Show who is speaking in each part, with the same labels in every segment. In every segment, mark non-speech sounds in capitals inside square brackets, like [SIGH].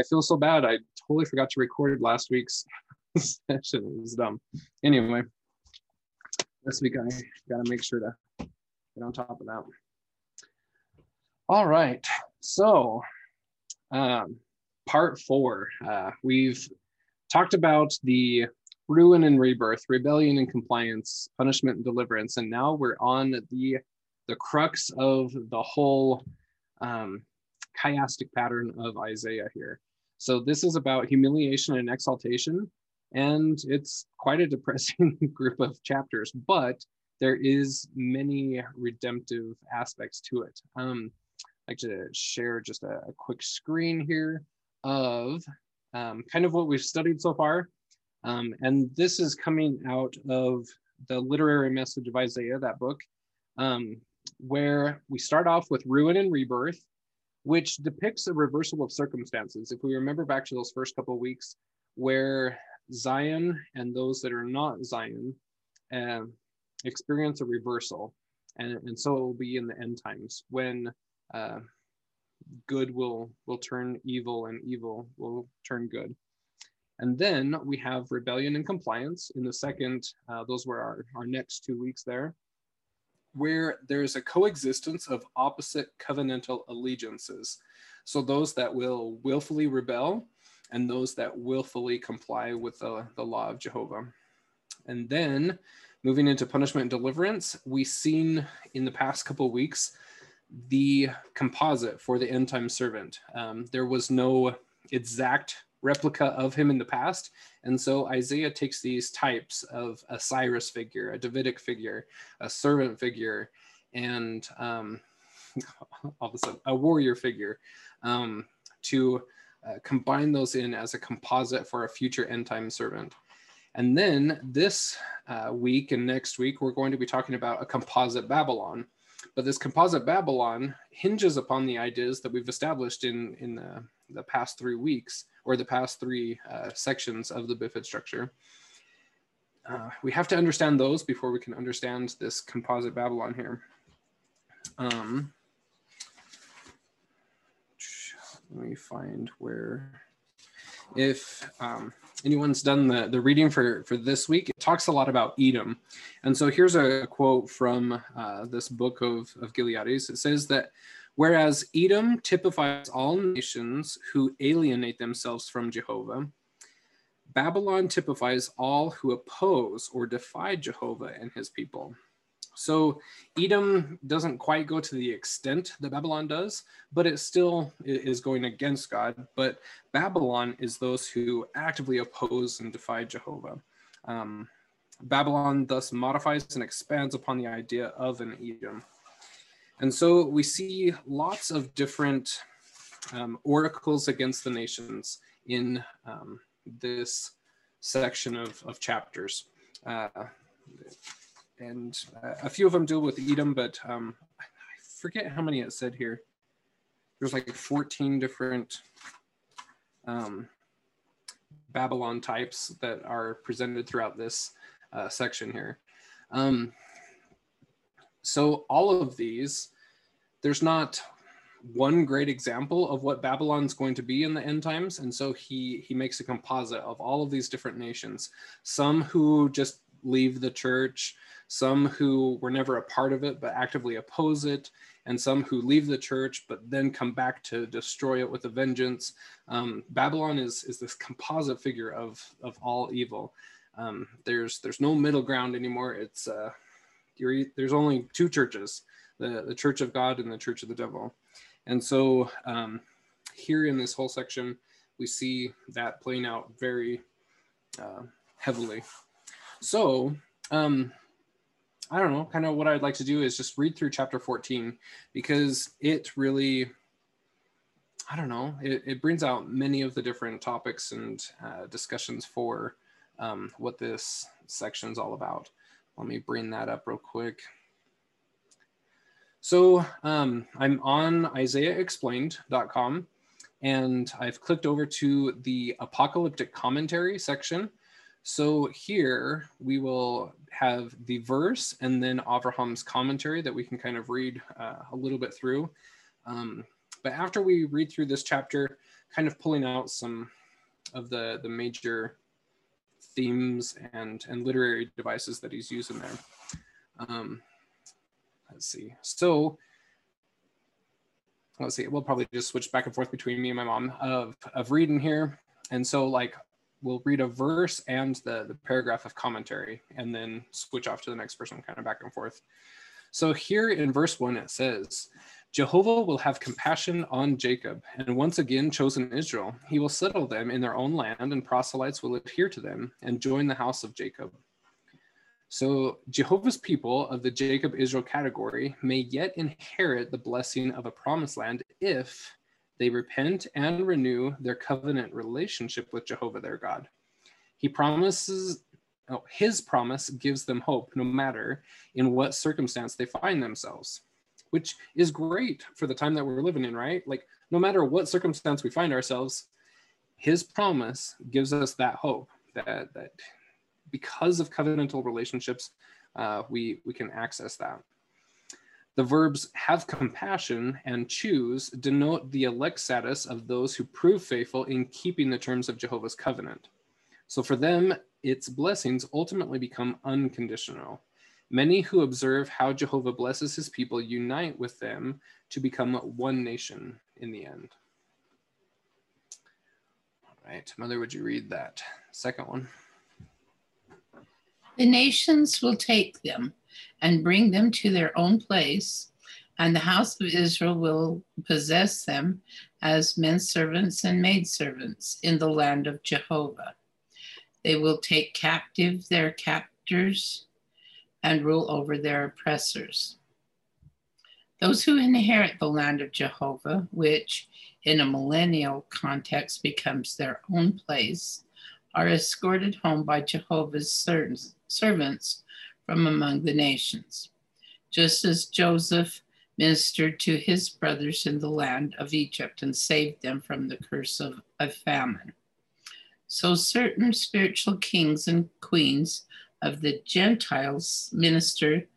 Speaker 1: I feel so bad. I totally forgot to record last week's [LAUGHS] session. It was dumb. Anyway, this week I got to make sure to get on top of that. All right. So, um, part four, uh, we've talked about the ruin and rebirth, rebellion and compliance, punishment and deliverance, and now we're on the the crux of the whole um, chiastic pattern of Isaiah here. So this is about humiliation and exaltation, and it's quite a depressing [LAUGHS] group of chapters, but there is many redemptive aspects to it. Um, I'd like to share just a, a quick screen here of um, kind of what we've studied so far. Um, and this is coming out of the literary message of Isaiah, that book, um, where we start off with ruin and rebirth, which depicts a reversal of circumstances. If we remember back to those first couple of weeks, where Zion and those that are not Zion uh, experience a reversal. And, and so it will be in the end times when uh, good will, will turn evil and evil will turn good. And then we have rebellion and compliance in the second, uh, those were our, our next two weeks there where there's a coexistence of opposite covenantal allegiances. So those that will willfully rebel and those that willfully comply with the, the law of Jehovah. And then moving into punishment and deliverance, we've seen in the past couple weeks the composite for the end time servant. Um, there was no exact replica of him in the past. And so Isaiah takes these types of a Cyrus figure, a Davidic figure, a servant figure, and um, [LAUGHS] all of a sudden a warrior figure um, to uh, combine those in as a composite for a future end time servant. And then this uh, week and next week, we're going to be talking about a composite Babylon. But this composite Babylon hinges upon the ideas that we've established in, in the, the past three weeks or the past three uh, sections of the BIFID structure. Uh, we have to understand those before we can understand this composite Babylon here. Um, let me find where, if um, anyone's done the, the reading for, for this week, it talks a lot about Edom. And so here's a quote from uh, this book of, of Gileadi's. It says that whereas Edom typifies all nations who alienate themselves from Jehovah, Babylon typifies all who oppose or defy Jehovah and his people. So Edom doesn't quite go to the extent that Babylon does, but it still is going against God. But Babylon is those who actively oppose and defy Jehovah. Um, Babylon thus modifies and expands upon the idea of an Edom. And so we see lots of different um, oracles against the nations in um, this section of, of chapters. Uh, and uh, a few of them deal with Edom, but um, I forget how many it said here. There's like 14 different um, Babylon types that are presented throughout this uh, section here. Um, so all of these, there's not one great example of what Babylon's going to be in the end times. And so he he makes a composite of all of these different nations, some who just leave the church, some who were never a part of it but actively oppose it, and some who leave the church but then come back to destroy it with a vengeance. Um, Babylon is, is this composite figure of, of all evil. Um, there's, there's no middle ground anymore. It's, uh, there's only two churches, the, the church of God and the church of the devil. And so um, here in this whole section, we see that playing out very uh, heavily. So um, I don't know, kind of what I'd like to do is just read through chapter 14 because it really, I don't know, it, it brings out many of the different topics and uh, discussions for um, what this section is all about. Let me bring that up real quick. So um, I'm on IsaiahExplained.com and I've clicked over to the apocalyptic commentary section. So here we will have the verse and then Abraham's commentary that we can kind of read uh, a little bit through. Um, But after we read through this chapter, kind of pulling out some of the, the major themes and, and literary devices that he's using there. Um, let's see. So let's see, we'll probably just switch back and forth between me and my mom of, of reading here. And so like we'll read a verse and the, the paragraph of commentary and then switch off to the next person kind of back and forth. So here in verse one, it says, Jehovah will have compassion on Jacob and once again chosen Israel. He will settle them in their own land and proselytes will adhere to them and join the house of Jacob. So Jehovah's people of the Jacob Israel category may yet inherit the blessing of a promised land if they repent and renew their covenant relationship with Jehovah their God. He promises oh, his promise gives them hope no matter in what circumstance they find themselves, which is great for the time that we're living in, right? Like no matter what circumstance we find ourselves, his promise gives us that hope that that because of covenantal relationships, uh, we, we can access that. The verbs have compassion and choose denote the elect status of those who prove faithful in keeping the terms of Jehovah's covenant. So for them, its blessings ultimately become unconditional. Many who observe how Jehovah blesses his people unite with them to become one nation in the end. All right, Mother, would you read that second one?
Speaker 2: The nations will take them and bring them to their own place, and the house of Israel will possess them as men servants and maidservants in the land of Jehovah. They will take captive their captors and rule over their oppressors. Those who inherit the land of Jehovah, which in a millennial context becomes their own place, are escorted home by Jehovah's servants from among the nations, just as Joseph ministered to his brothers in the land of Egypt and saved them from the curse of, of famine. So certain spiritual kings and queens of the Gentiles minister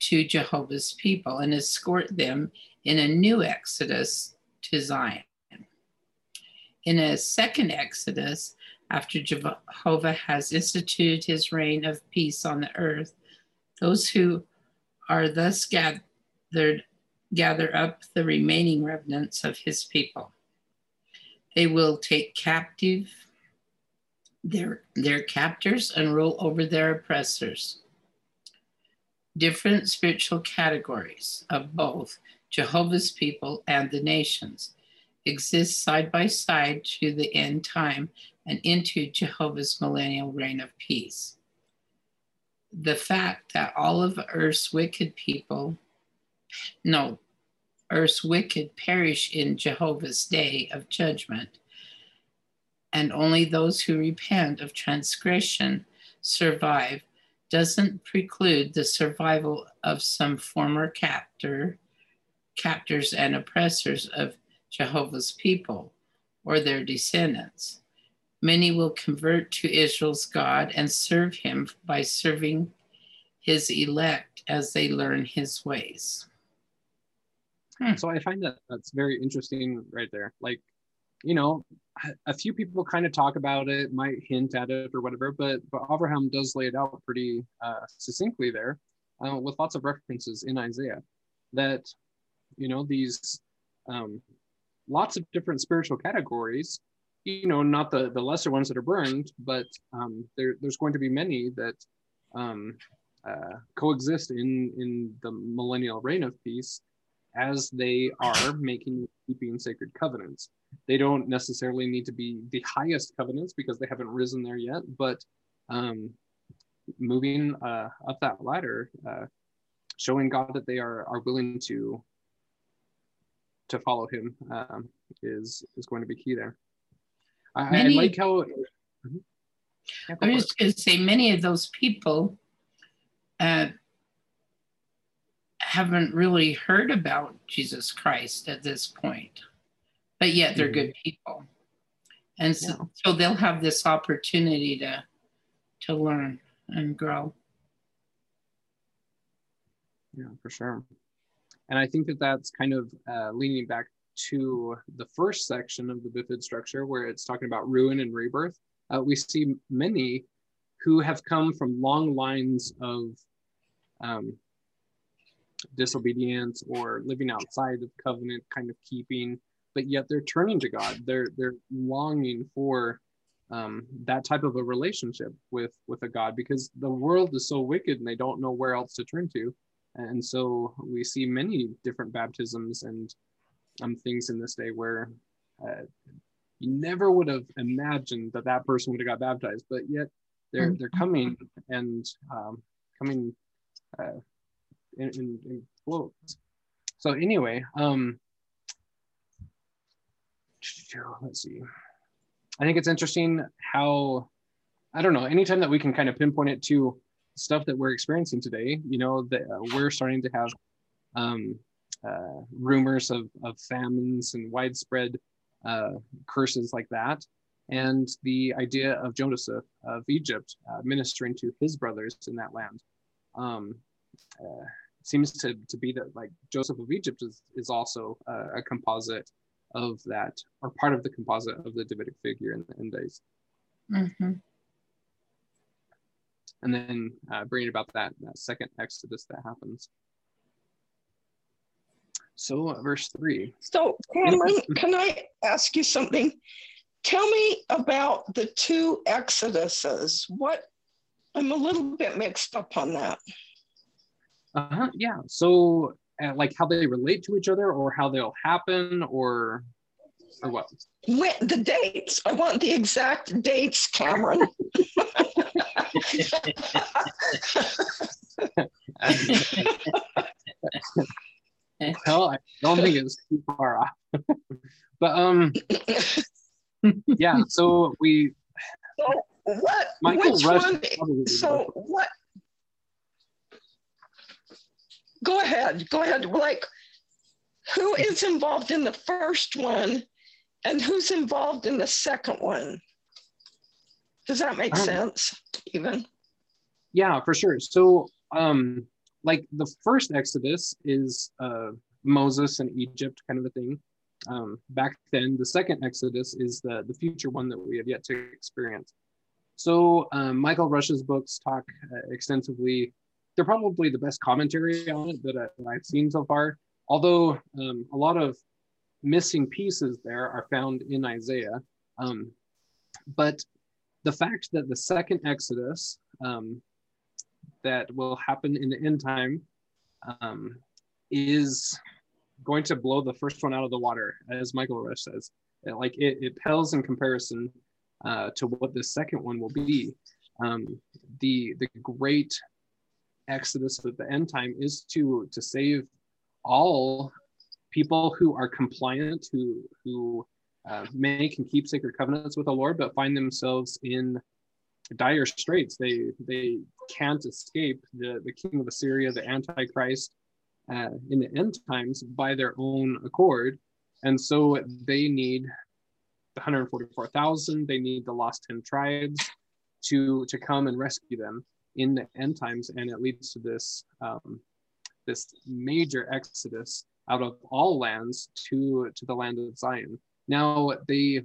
Speaker 2: to Jehovah's people and escort them in a new exodus to Zion. In a second exodus, after Jehovah has instituted his reign of peace on the earth, those who are thus gathered gather up the remaining remnants of his people. They will take captive their, their captors and rule over their oppressors. Different spiritual categories of both Jehovah's people and the nations exist side by side to the end time and into Jehovah's millennial reign of peace. The fact that all of earth's wicked people, no, earth's wicked perish in Jehovah's day of judgment, and only those who repent of transgression survive doesn't preclude the survival of some former captor, captors and oppressors of Jehovah's people or their descendants. Many will convert to Israel's God and serve him by serving his elect as they learn his ways.
Speaker 1: Hmm. So I find that that's very interesting right there. Like, you know, a few people kind of talk about it, might hint at it or whatever, but but Abraham does lay it out pretty uh, succinctly there, uh, with lots of references in Isaiah, that you know these um, lots of different spiritual categories you know not the the lesser ones that are burned but um, there, there's going to be many that um, uh, coexist in in the millennial reign of peace as they are making keeping sacred covenants they don't necessarily need to be the highest covenants because they haven't risen there yet but um, moving uh, up that ladder uh, showing god that they are are willing to to follow him um, is is going to be key there. I, many, I like how.
Speaker 2: Mm-hmm. I was just going to say many of those people uh, haven't really heard about Jesus Christ at this point, but yet they're mm-hmm. good people, and so, so they'll have this opportunity to to learn and grow.
Speaker 1: Yeah, for sure and I think that that's kind of uh, leaning back to the first section of the Bifid structure, where it's talking about ruin and rebirth, uh, we see many who have come from long lines of um, disobedience or living outside of covenant kind of keeping, but yet they're turning to God. They're they're longing for um, that type of a relationship with with a God because the world is so wicked and they don't know where else to turn to, and so we see many different baptisms and um, things in this day where uh, you never would have imagined that that person would have got baptized, but yet they're mm-hmm. they're coming and um, coming uh, in, in, floats. So anyway, um, let's see. I think it's interesting how I don't know. Anytime that we can kind of pinpoint it to stuff that we're experiencing today, you know, that uh, we're starting to have um, uh, rumors of, of famines and widespread uh, curses like that. And the idea of Joseph of Egypt uh, ministering to his brothers in that land um, uh, seems to, to be that like Joseph of Egypt is, is also a composite of that, or part of the composite of the Davidic figure in the end days. Mm-hmm. And then uh, bringing about that, that second Exodus that happens. So, verse three.
Speaker 3: So, Cameron, can I ask you something? Tell me about the two Exoduses. What I'm a little bit mixed up on that.
Speaker 1: Uh-huh, yeah. So, uh, like how they relate to each other, or how they'll happen, or or what?
Speaker 3: When, the dates. I want the exact dates, Cameron. [LAUGHS]
Speaker 1: well, I don't think it's too far off. [LAUGHS] but um, [LAUGHS] yeah. So we.
Speaker 3: So what? Michael which Rush one? So what? Go ahead. Go ahead. Like, who is involved in the first one, and who's involved in the second one? Does that make um, sense? Even.
Speaker 1: Yeah, for sure. So, um, like the first Exodus is uh, Moses and Egypt kind of a thing. Um, back then, the second Exodus is the, the future one that we have yet to experience. So um, Michael Rush's books talk uh, extensively. They're probably the best commentary on it that, I, that I've seen so far. Although um, a lot of missing pieces there are found in Isaiah. Um, but the fact that the second Exodus um, that will happen in the end time um, is going to blow the first one out of the water, as Michael Rush says. Like it, it pales in comparison uh, to what the second one will be. Um, the the great exodus at the end time is to to save all people who are compliant, who who uh, make and keep sacred covenants with the Lord, but find themselves in dire straits. They they can't escape the, the king of Assyria, the Antichrist, uh, in the end times by their own accord. And so they need the 144,000, they need the lost 10 tribes to, to come and rescue them in the end times. And it leads to this, um, this major exodus out of all lands to, to the land of Zion. Now, they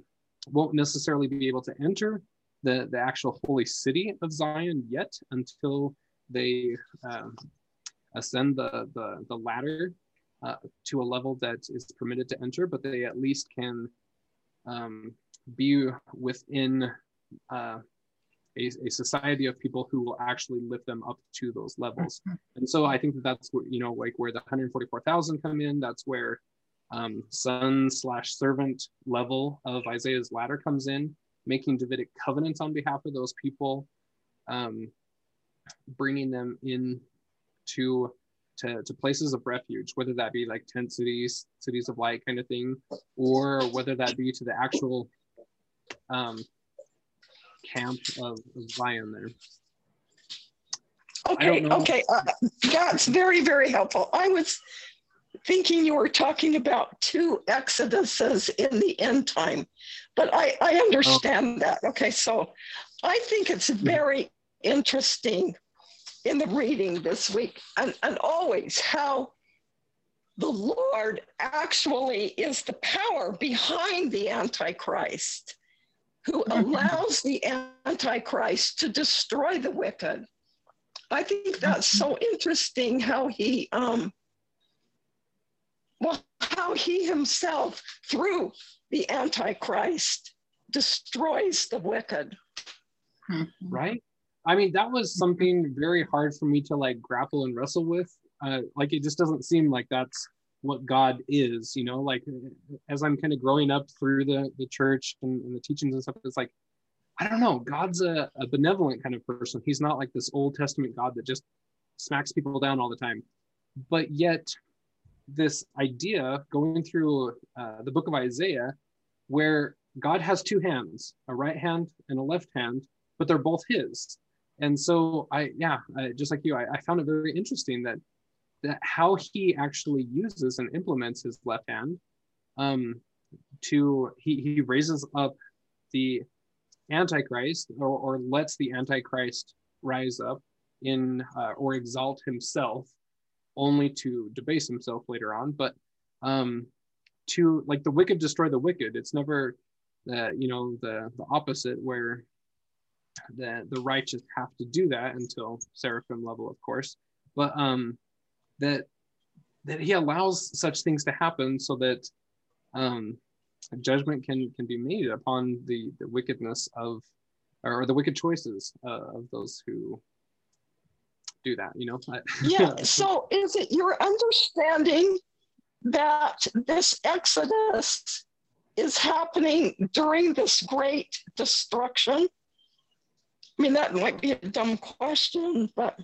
Speaker 1: won't necessarily be able to enter the, the actual holy city of Zion yet until they um, ascend the, the, the ladder uh, to a level that is permitted to enter, but they at least can um, be within uh, a, a, society of people who will actually lift them up to those levels. And so I think that that's you know, like where the 144,000 come in, that's where um, son slash servant level of Isaiah's ladder comes in making Davidic covenants on behalf of those people, um, bringing them in to, to, to places of refuge, whether that be like tent cities, cities of light kind of thing, or whether that be to the actual um, camp of, of Zion there.
Speaker 3: Okay, okay, uh, that's very, very helpful. I was thinking you were talking about two exoduses in the end time. But I, I understand oh. that. Okay, so I think it's very interesting in the reading this week and, and always how the Lord actually is the power behind the Antichrist who allows the Antichrist to destroy the wicked. I think that's so interesting how he, um, well, how he himself, through the Antichrist, destroys the wicked.
Speaker 1: Right? I mean, that was something very hard for me to like grapple and wrestle with. Uh, like, it just doesn't seem like that's what God is, you know, like as I'm kind of growing up through the, the church and, and the teachings and stuff, it's like, I don't know, God's a, a benevolent kind of person. He's not like this Old Testament God that just smacks people down all the time. But yet, this idea going through uh, the book of Isaiah, where God has two hands, a right hand and a left hand, but they're both His. And so I, yeah, I, just like you, I, I found it very interesting that that how he actually uses and implements his left hand um, to he, he raises up the antichrist or, or lets the antichrist rise up in uh, or exalt himself only to debase himself later on but um to like the wicked destroy the wicked. It's never the you know the the opposite where the the righteous have to do that until seraphim level of course. But um that that he allows such things to happen so that um judgment can can be made upon the the wickedness of or the wicked choices uh, of those who do that you know? [LAUGHS]
Speaker 3: Yeah so is it your understanding that this exodus is happening during this great destruction? I mean that might be a dumb question but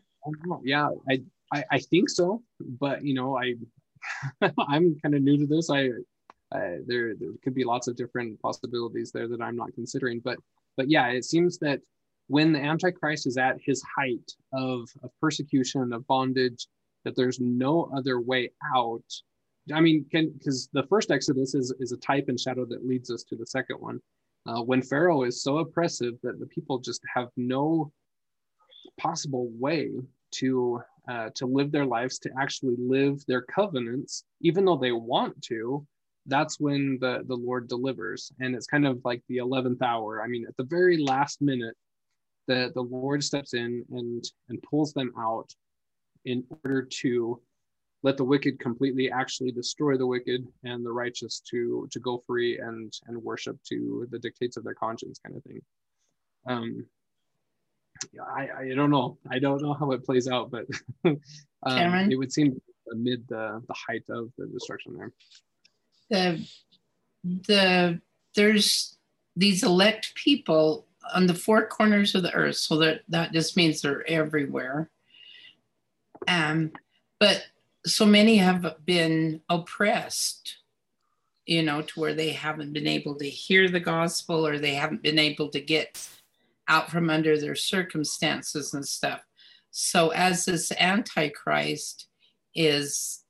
Speaker 1: yeah i i, I think so but you know i [LAUGHS] i'm kind of new to this i uh, there there could be lots of different possibilities there that I'm not considering. But but yeah, it seems that when the Antichrist is at his height of, of persecution, of bondage, that there's no other way out. I mean, can because the first Exodus is, is a type and shadow that leads us to the second one. Uh, when Pharaoh is so oppressive that the people just have no possible way to uh, to live their lives, to actually live their covenants, even though they want to, that's when the the lord delivers. And it's kind of like the 11th hour. I mean at the very last minute the the lord steps in and and pulls them out in order to let the wicked completely actually destroy the wicked and the righteous to to go free and and worship to the dictates of their conscience kind of thing. Um I, I don't know. I don't know how it plays out, but [LAUGHS] um, it would seem amid the, the height of the destruction there.
Speaker 2: The the there's these elect people on the four corners of the earth so that that just means they're everywhere. Um but so many have been oppressed you know to where they haven't been able to hear the gospel or they haven't been able to get out from under their circumstances and stuff so as this antichrist is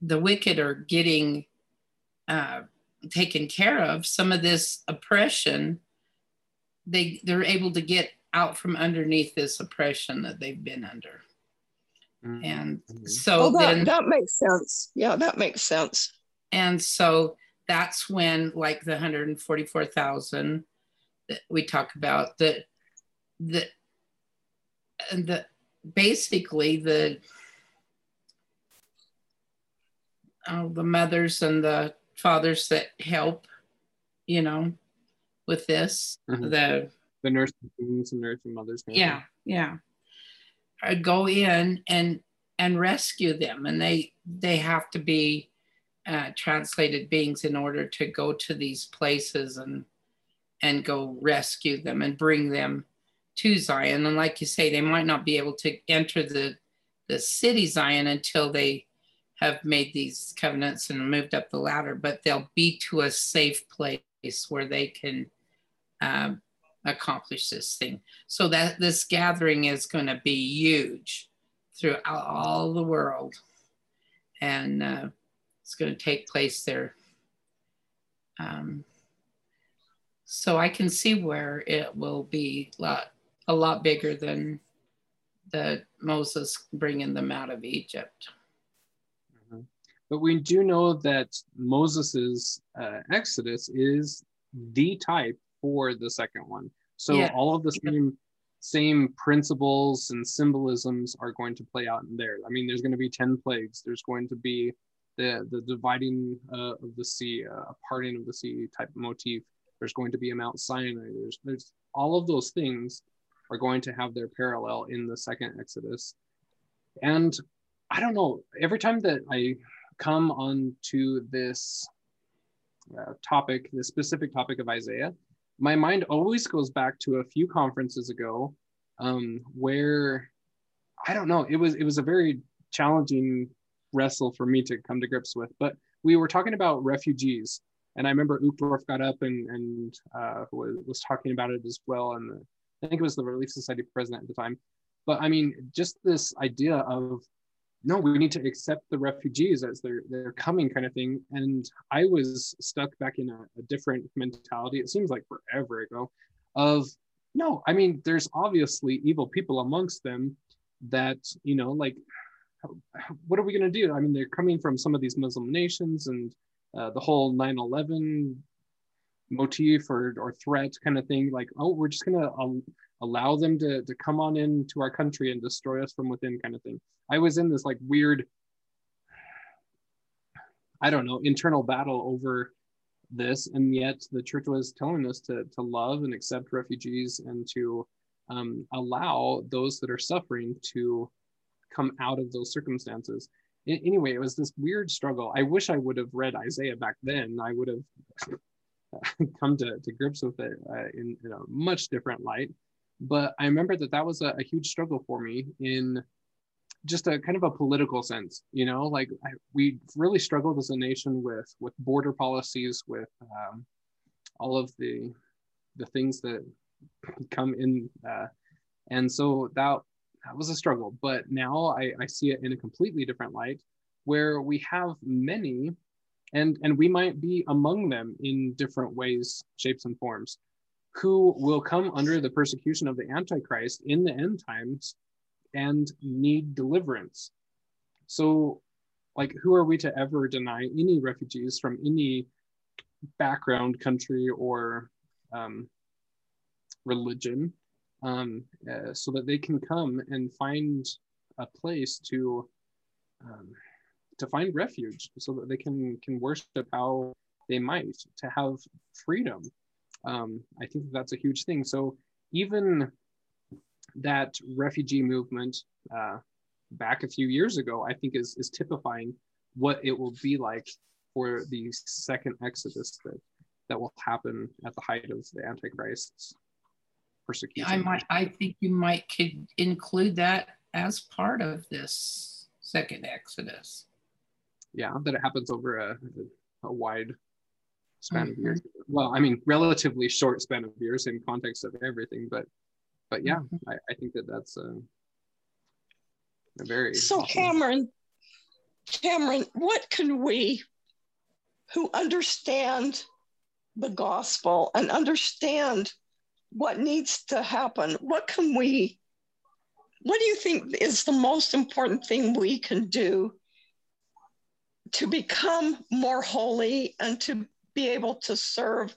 Speaker 2: the wicked are getting uh, taken care of, some of this oppression, they they're able to get out from underneath this oppression that they've been under. Mm-hmm. And so
Speaker 3: well, that,
Speaker 2: then
Speaker 3: that makes sense. Yeah, that makes sense.
Speaker 2: And so that's when like the 144,000 that we talk about that the and the basically the uh, the mothers and the fathers that help, you know, with this. Mm-hmm. The
Speaker 1: the nursing and nursing mothers.
Speaker 2: Yeah, yeah. I'd go in and and rescue them, and they they have to be uh, translated beings in order to go to these places and and go rescue them and bring them to Zion. And like you say, they might not be able to enter the the city Zion until they have made these covenants and moved up the ladder, but they'll be to a safe place where they can um, accomplish this thing. So that this gathering is going to be huge throughout all the world, and uh, it's going to take place there. Um, so I can see where it will be a lot, a lot bigger than the Moses bringing them out of Egypt
Speaker 1: but we do know that Moses's uh, Exodus is the type for the second one. So
Speaker 2: Yeah.
Speaker 1: all of the same same principles and symbolisms are going to play out in there. I mean, there's going to be ten plagues. There's going to be the the dividing uh, of the sea, uh, a parting of the sea type motif. There's going to be a Mount Sinai. There's there's all of those things are going to have their parallel in the second Exodus. And I don't know. Every time that I come on to this uh, topic, this specific topic of Isaiah, my mind always goes back to a few conferences ago, um, where I don't know. It was it was a very challenging wrestle for me to come to grips with. But we were talking about refugees, and I remember Uproof got up and and uh, was, was talking about it as well. And the, I think it was the Relief Society president at the time. But I mean, just this idea of no, we need to accept the refugees as they're they're coming, kind of thing. And I was stuck back in a, a different mentality. It seems like forever ago, of no, I mean, there's obviously evil people amongst them that you know, like, what are we gonna do? I mean, they're coming from some of these Muslim nations, and uh, the whole 9/11 motif or or threat kind of thing. Like, oh, we're just gonna um, allow them to to come on into our country and destroy us from within, kind of thing. I was in this like weird, I don't know, internal battle over this, and yet the church was telling us to to love and accept refugees and to um, allow those that are suffering to come out of those circumstances. Anyway, it was this weird struggle. I wish I would have read Isaiah back then. I would have [LAUGHS] come to, to grips with it uh, in, in a much different light. But I remember that that was a, a huge struggle for me in just a kind of a political sense you know like I, we really struggled as a nation with with border policies with um, all of the the things that come in uh, and so that that was a struggle but now I, I see it in a completely different light where we have many and and we might be among them in different ways shapes and forms who will come under the persecution of the antichrist in the end times and need deliverance. So, like, who are we to ever deny any refugees from any background, country, or um, religion um, uh, so that they can come and find a place to um, to find refuge so that they can can worship how they might to have freedom. Um, i think that's a huge thing. So even that refugee movement uh, back a few years ago, I think is is typifying what it will be like for the second Exodus that that will happen at the height of the Antichrist's persecution.
Speaker 2: I might, I think you might could include that as part of this second Exodus.
Speaker 1: Yeah, that it happens over a, a wide span of
Speaker 2: Mhm.
Speaker 1: years. Well, I mean, relatively short span of years in context of everything, but but yeah,
Speaker 2: Mhm.
Speaker 1: I, I think that that's a, a very
Speaker 3: So Cameron, Cameron, what can we who understand the gospel and understand what needs to happen, what can we, what do you think is the most important thing we can do to become more holy and to be able to serve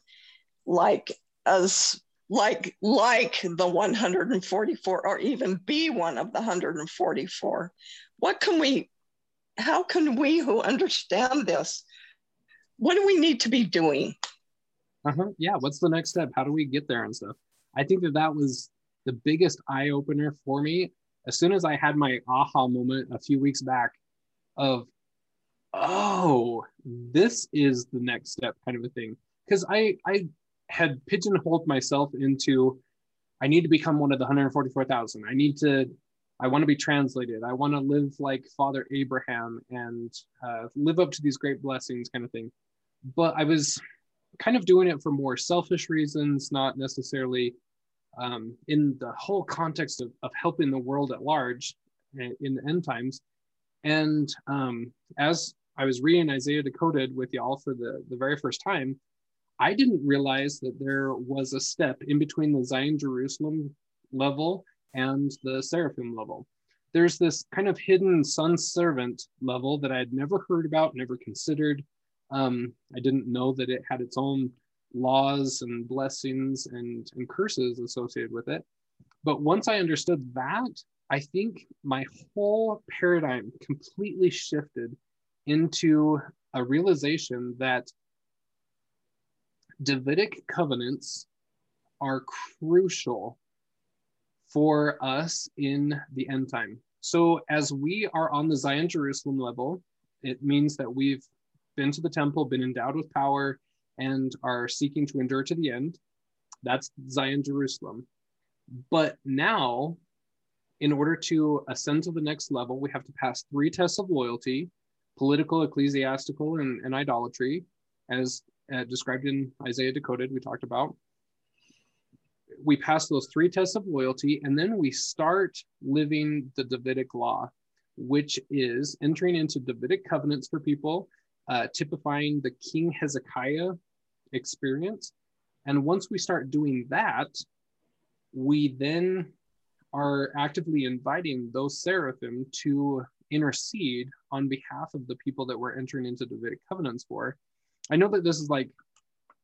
Speaker 3: like as like like the 144 or even be one of the 144 what can we how can we who understand this what do we need to be doing?
Speaker 1: Uh-huh. yeah what's the next step? How do we get there and stuff i think that that was the biggest eye-opener for me. As soon as i had my aha moment a few weeks back of oh this is the next step kind of a thing. Because i i had pigeonholed myself into i need to become one of the 144000 i need to i want to be translated. I want to live like father abraham and uh, live up to these great blessings kind of thing. But i was kind of doing it for more selfish reasons not necessarily um, in the whole context of, of helping the world at large in, in the end times and um, as i was reading isaiah decoded with y'all for the, the very first time I didn't realize that there was a step in between the Zion Jerusalem level and the Seraphim level. there's this kind of hidden son servant level that I had never heard about, never considered. Um, I didn't know that it had its own laws and blessings and, and curses associated with it. But once I understood that, I think my whole paradigm completely shifted into a realization that Davidic covenants are crucial for us in the end time. So, as we are on the Zion Jerusalem level, it means that we've been to the temple, been endowed with power, and are seeking to endure to the end. That's Zion Jerusalem. But now, in order to ascend to the next level, we have to pass three tests of loyalty political, ecclesiastical, and, and idolatry, as uh, described in Isaiah Decoded, we talked about. We pass those three tests of loyalty, and then we start living the Davidic law, which is entering into Davidic covenants for people, uh, typifying the King Hezekiah experience. And once we start doing that, we then are actively inviting those seraphim to intercede on behalf of the people that we're entering into Davidic covenants for. I know that this is like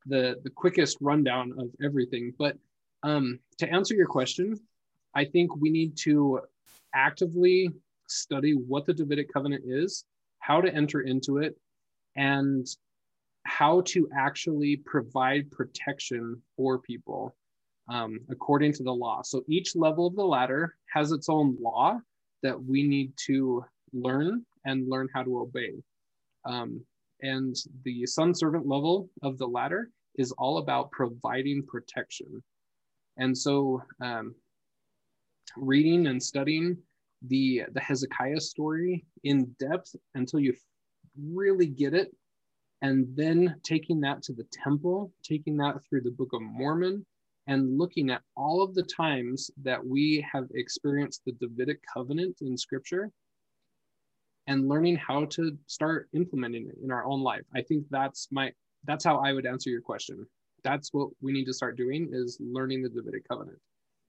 Speaker 1: the the quickest rundown of everything, but um, to answer your question, I think we need to actively study what the Davidic covenant is, how to enter into it, and how to actually provide protection for people um, according to the law. So each level of the ladder has its own law that we need to learn and learn how to obey. Um, and the son servant level of the ladder is all about providing protection. And so, um, reading and studying the the Hezekiah story in depth until you really get it, and then taking that to the temple, taking that through the Book of Mormon, and looking at all of the times that we have experienced the Davidic covenant in Scripture and learning how to start implementing it in our own life. I think that's my that's how I would answer your question. That's what we need to start doing is learning the Davidic covenant.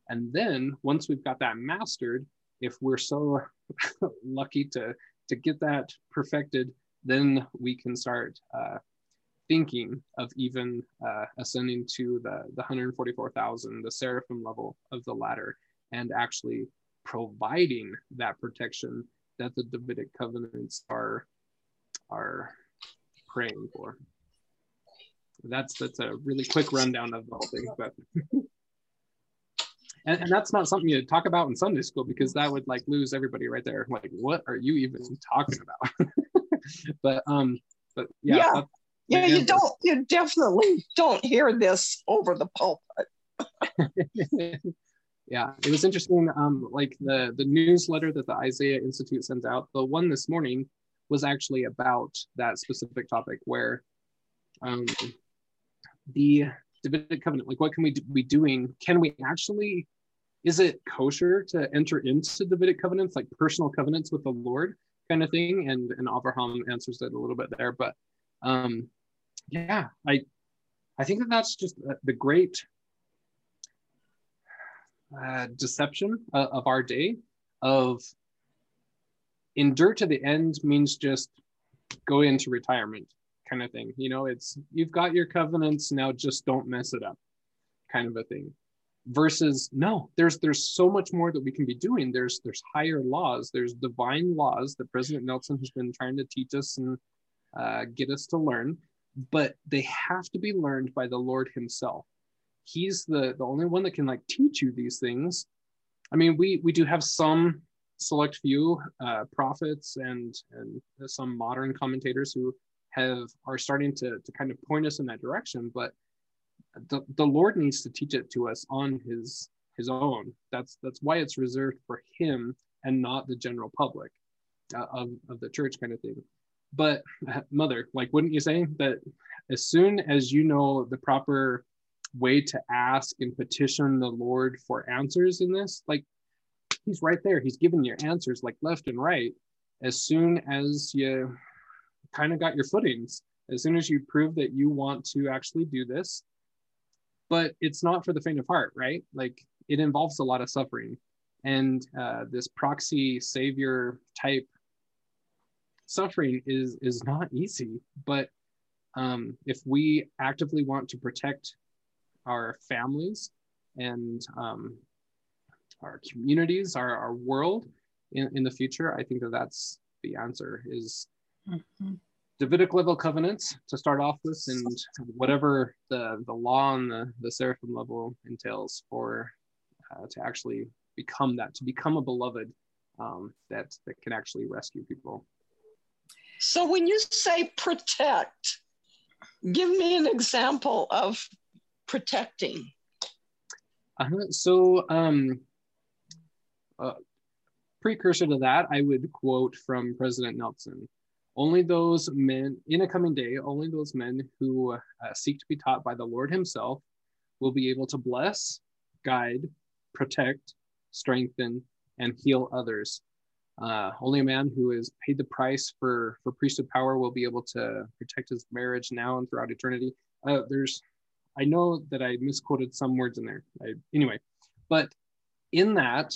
Speaker 1: And then once we've got that mastered, if we're so [LAUGHS] lucky to to get that perfected, then we can start uh, thinking of even uh, ascending to the, the 144,000, the seraphim level of the ladder, and actually providing that protection that the Davidic covenants are are praying for. That's that's a really quick rundown of the whole thing, but [LAUGHS] and, and that's not something you talk about in Sunday school because that would like lose everybody right there. Like, what are you even talking about? [LAUGHS] but um, but yeah,
Speaker 3: yeah, yeah you don't, you definitely [LAUGHS] don't hear this over the pulpit. [LAUGHS]
Speaker 1: yeah it was interesting um like the the newsletter that the isaiah institute sends out the one this morning was actually about that specific topic where um the davidic covenant like what can we do, be doing? Can we actually is it kosher to enter into davidic covenants like personal covenants with the lord kind of thing and and abraham answers it a little bit there but um yeah i i think that that's just the great uh, deception uh, of our day of endure to the end means just go into retirement kind of thing you know it's you've got your covenants now just don't mess it up kind of a thing versus no there's there's so much more that we can be doing. There's there's higher laws. There's divine laws that president nelson has been trying to teach us and uh, get us to learn but they have to be learned by the lord himself. He's the the only one that can like teach you these things. I mean we we do have some select few uh, prophets and and some modern commentators who have are starting to to kind of point us in that direction but the, the lord needs to teach it to us on his his own that's that's why it's reserved for him and not the general public uh, of, of the church kind of thing but [LAUGHS] mother like wouldn't you say that as soon as you know the proper way to ask and petition the Lord for answers in this, like he's right there. He's giving you answers like left and right. As soon as you kind of got your footings, as soon as you prove that you want to actually do this, but it's not for the faint of heart, right? Like it involves a lot of suffering. and uh, this proxy savior type suffering is is not easy but um, if we actively want to protect our families and um, our communities our, our world in, in the future i think that that's the answer is mm-hmm. Davidic level covenants to start off with and whatever the the law on the, the seraphim level entails for uh, to actually become that, to become a beloved um, that that can actually rescue people.
Speaker 3: So when you say protect, give me an example of protecting.
Speaker 1: Uh-huh. So um, uh, precursor to that, I would quote from President Nelson. Only those men, in a coming day, only those men who uh, seek to be taught by the Lord Himself will be able to bless, guide, protect, strengthen, and heal others. Uh, only a man who has paid the price for for priesthood power will be able to protect his marriage now and throughout eternity. Uh, there's, I know that I misquoted some words in there. I, anyway, but in that,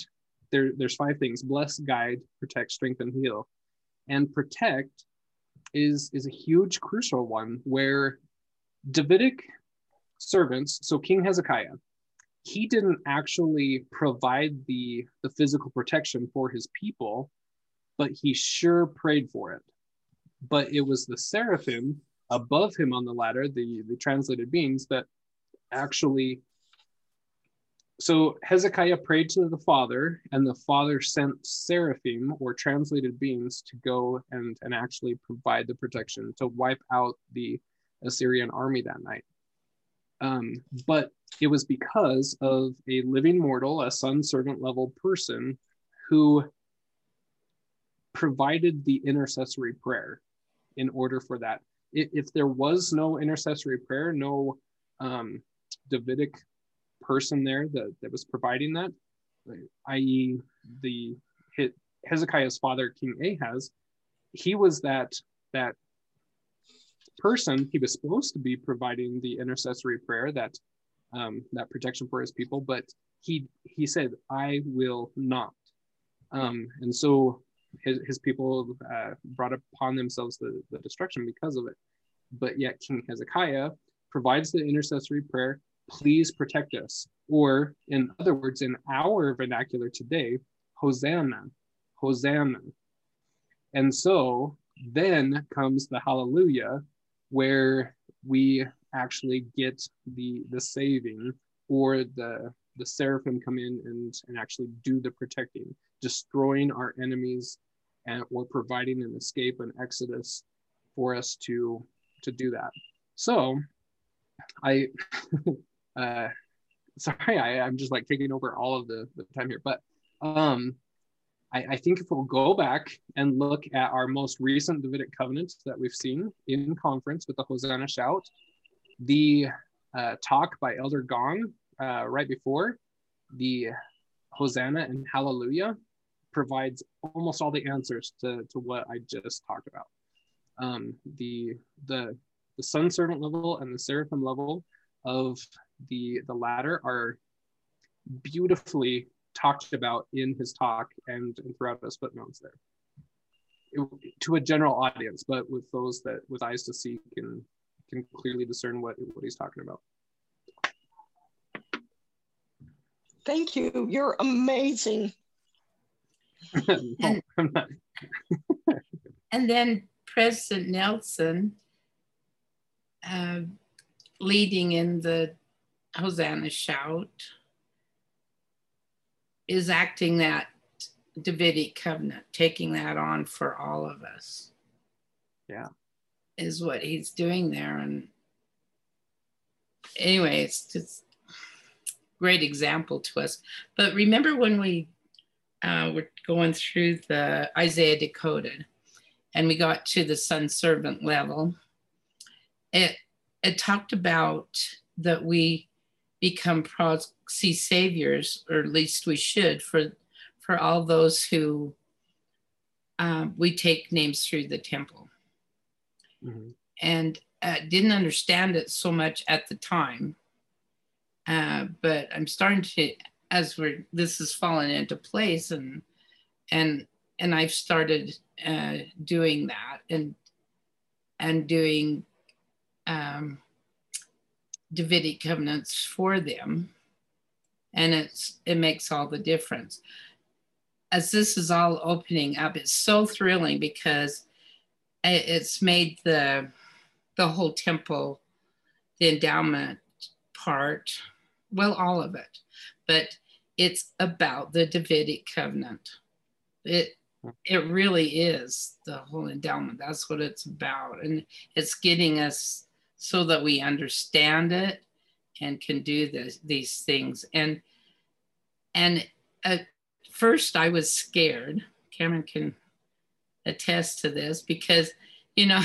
Speaker 1: there there's five things: bless, guide, protect, strengthen, heal, and protect is is a huge crucial one where Davidic servants. So King Hezekiah he didn't actually provide the the physical protection for his people but he sure prayed for it but it was the seraphim above him on the ladder the the translated beings that actually so hezekiah prayed to the father and the father sent seraphim or translated beings to go and and actually provide the protection to wipe out the assyrian army that night um, but it was because of a living mortal, a son servant level person who provided the intercessory prayer in order for that. If there was no intercessory prayer, no um, Davidic person there that, that was providing that, i.e., the Hezekiah's father, King Ahaz, he was that that person, he was supposed to be providing the intercessory prayer that um, that protection for his people, but he he said, "I will not." Um, and so his, his people uh, brought upon themselves the, the destruction because of it. But yet King Hezekiah provides the intercessory prayer, please protect us. Or in other words, in our vernacular today, Hosanna, Hosanna. And so then comes the hallelujah, where we actually get the the saving or the the seraphim come in and and actually do the protecting destroying our enemies and or providing an escape and exodus for us to to do that so i [LAUGHS] uh [LAUGHS] sorry I, i'm just like taking over all of the, the time here but um I, I, think if we'll go back and look at our most recent Davidic covenants that we've seen in conference with the Hosanna shout, the uh, talk by Elder Gong uh, right before the Hosanna and Hallelujah provides almost all the answers to, to what I just talked about. Um, the the the son servant level and the seraphim level of the the ladder are beautifully talked about in his talk and, and throughout his footnotes there. It, to a general audience but with those that with eyes to see can can clearly discern what what he's talking about.
Speaker 3: Thank you. You're amazing. [LAUGHS]
Speaker 2: And, [LAUGHS] and then president nelson uh, leading in the hosanna shout is acting that Davidic covenant, taking that on for all of us.
Speaker 1: Yeah.
Speaker 2: Is what he's doing there. And anyway, it's just great example to us. But remember when we uh, were going through the Isaiah Decoded and we got to the son servant level, it, it talked about that we become proxy saviors, or at least we should, for, for all those who um, we take names through the temple. Mm-hmm. And uh, didn't understand it so much at the time, uh, but I'm starting to as we're this is falling into place and and and I've started uh, doing that and and doing um, Davidic covenants for them, and it's it makes all the difference. As this is all opening up, it's so thrilling because it's made the the whole temple, the endowment part, well, all of it, but it's about the Davidic covenant. It it really is the whole endowment. That's what it's about. And it's getting us so that we understand it and can do this, these things. And and at first I was scared. Cameron can attest to this because, you know,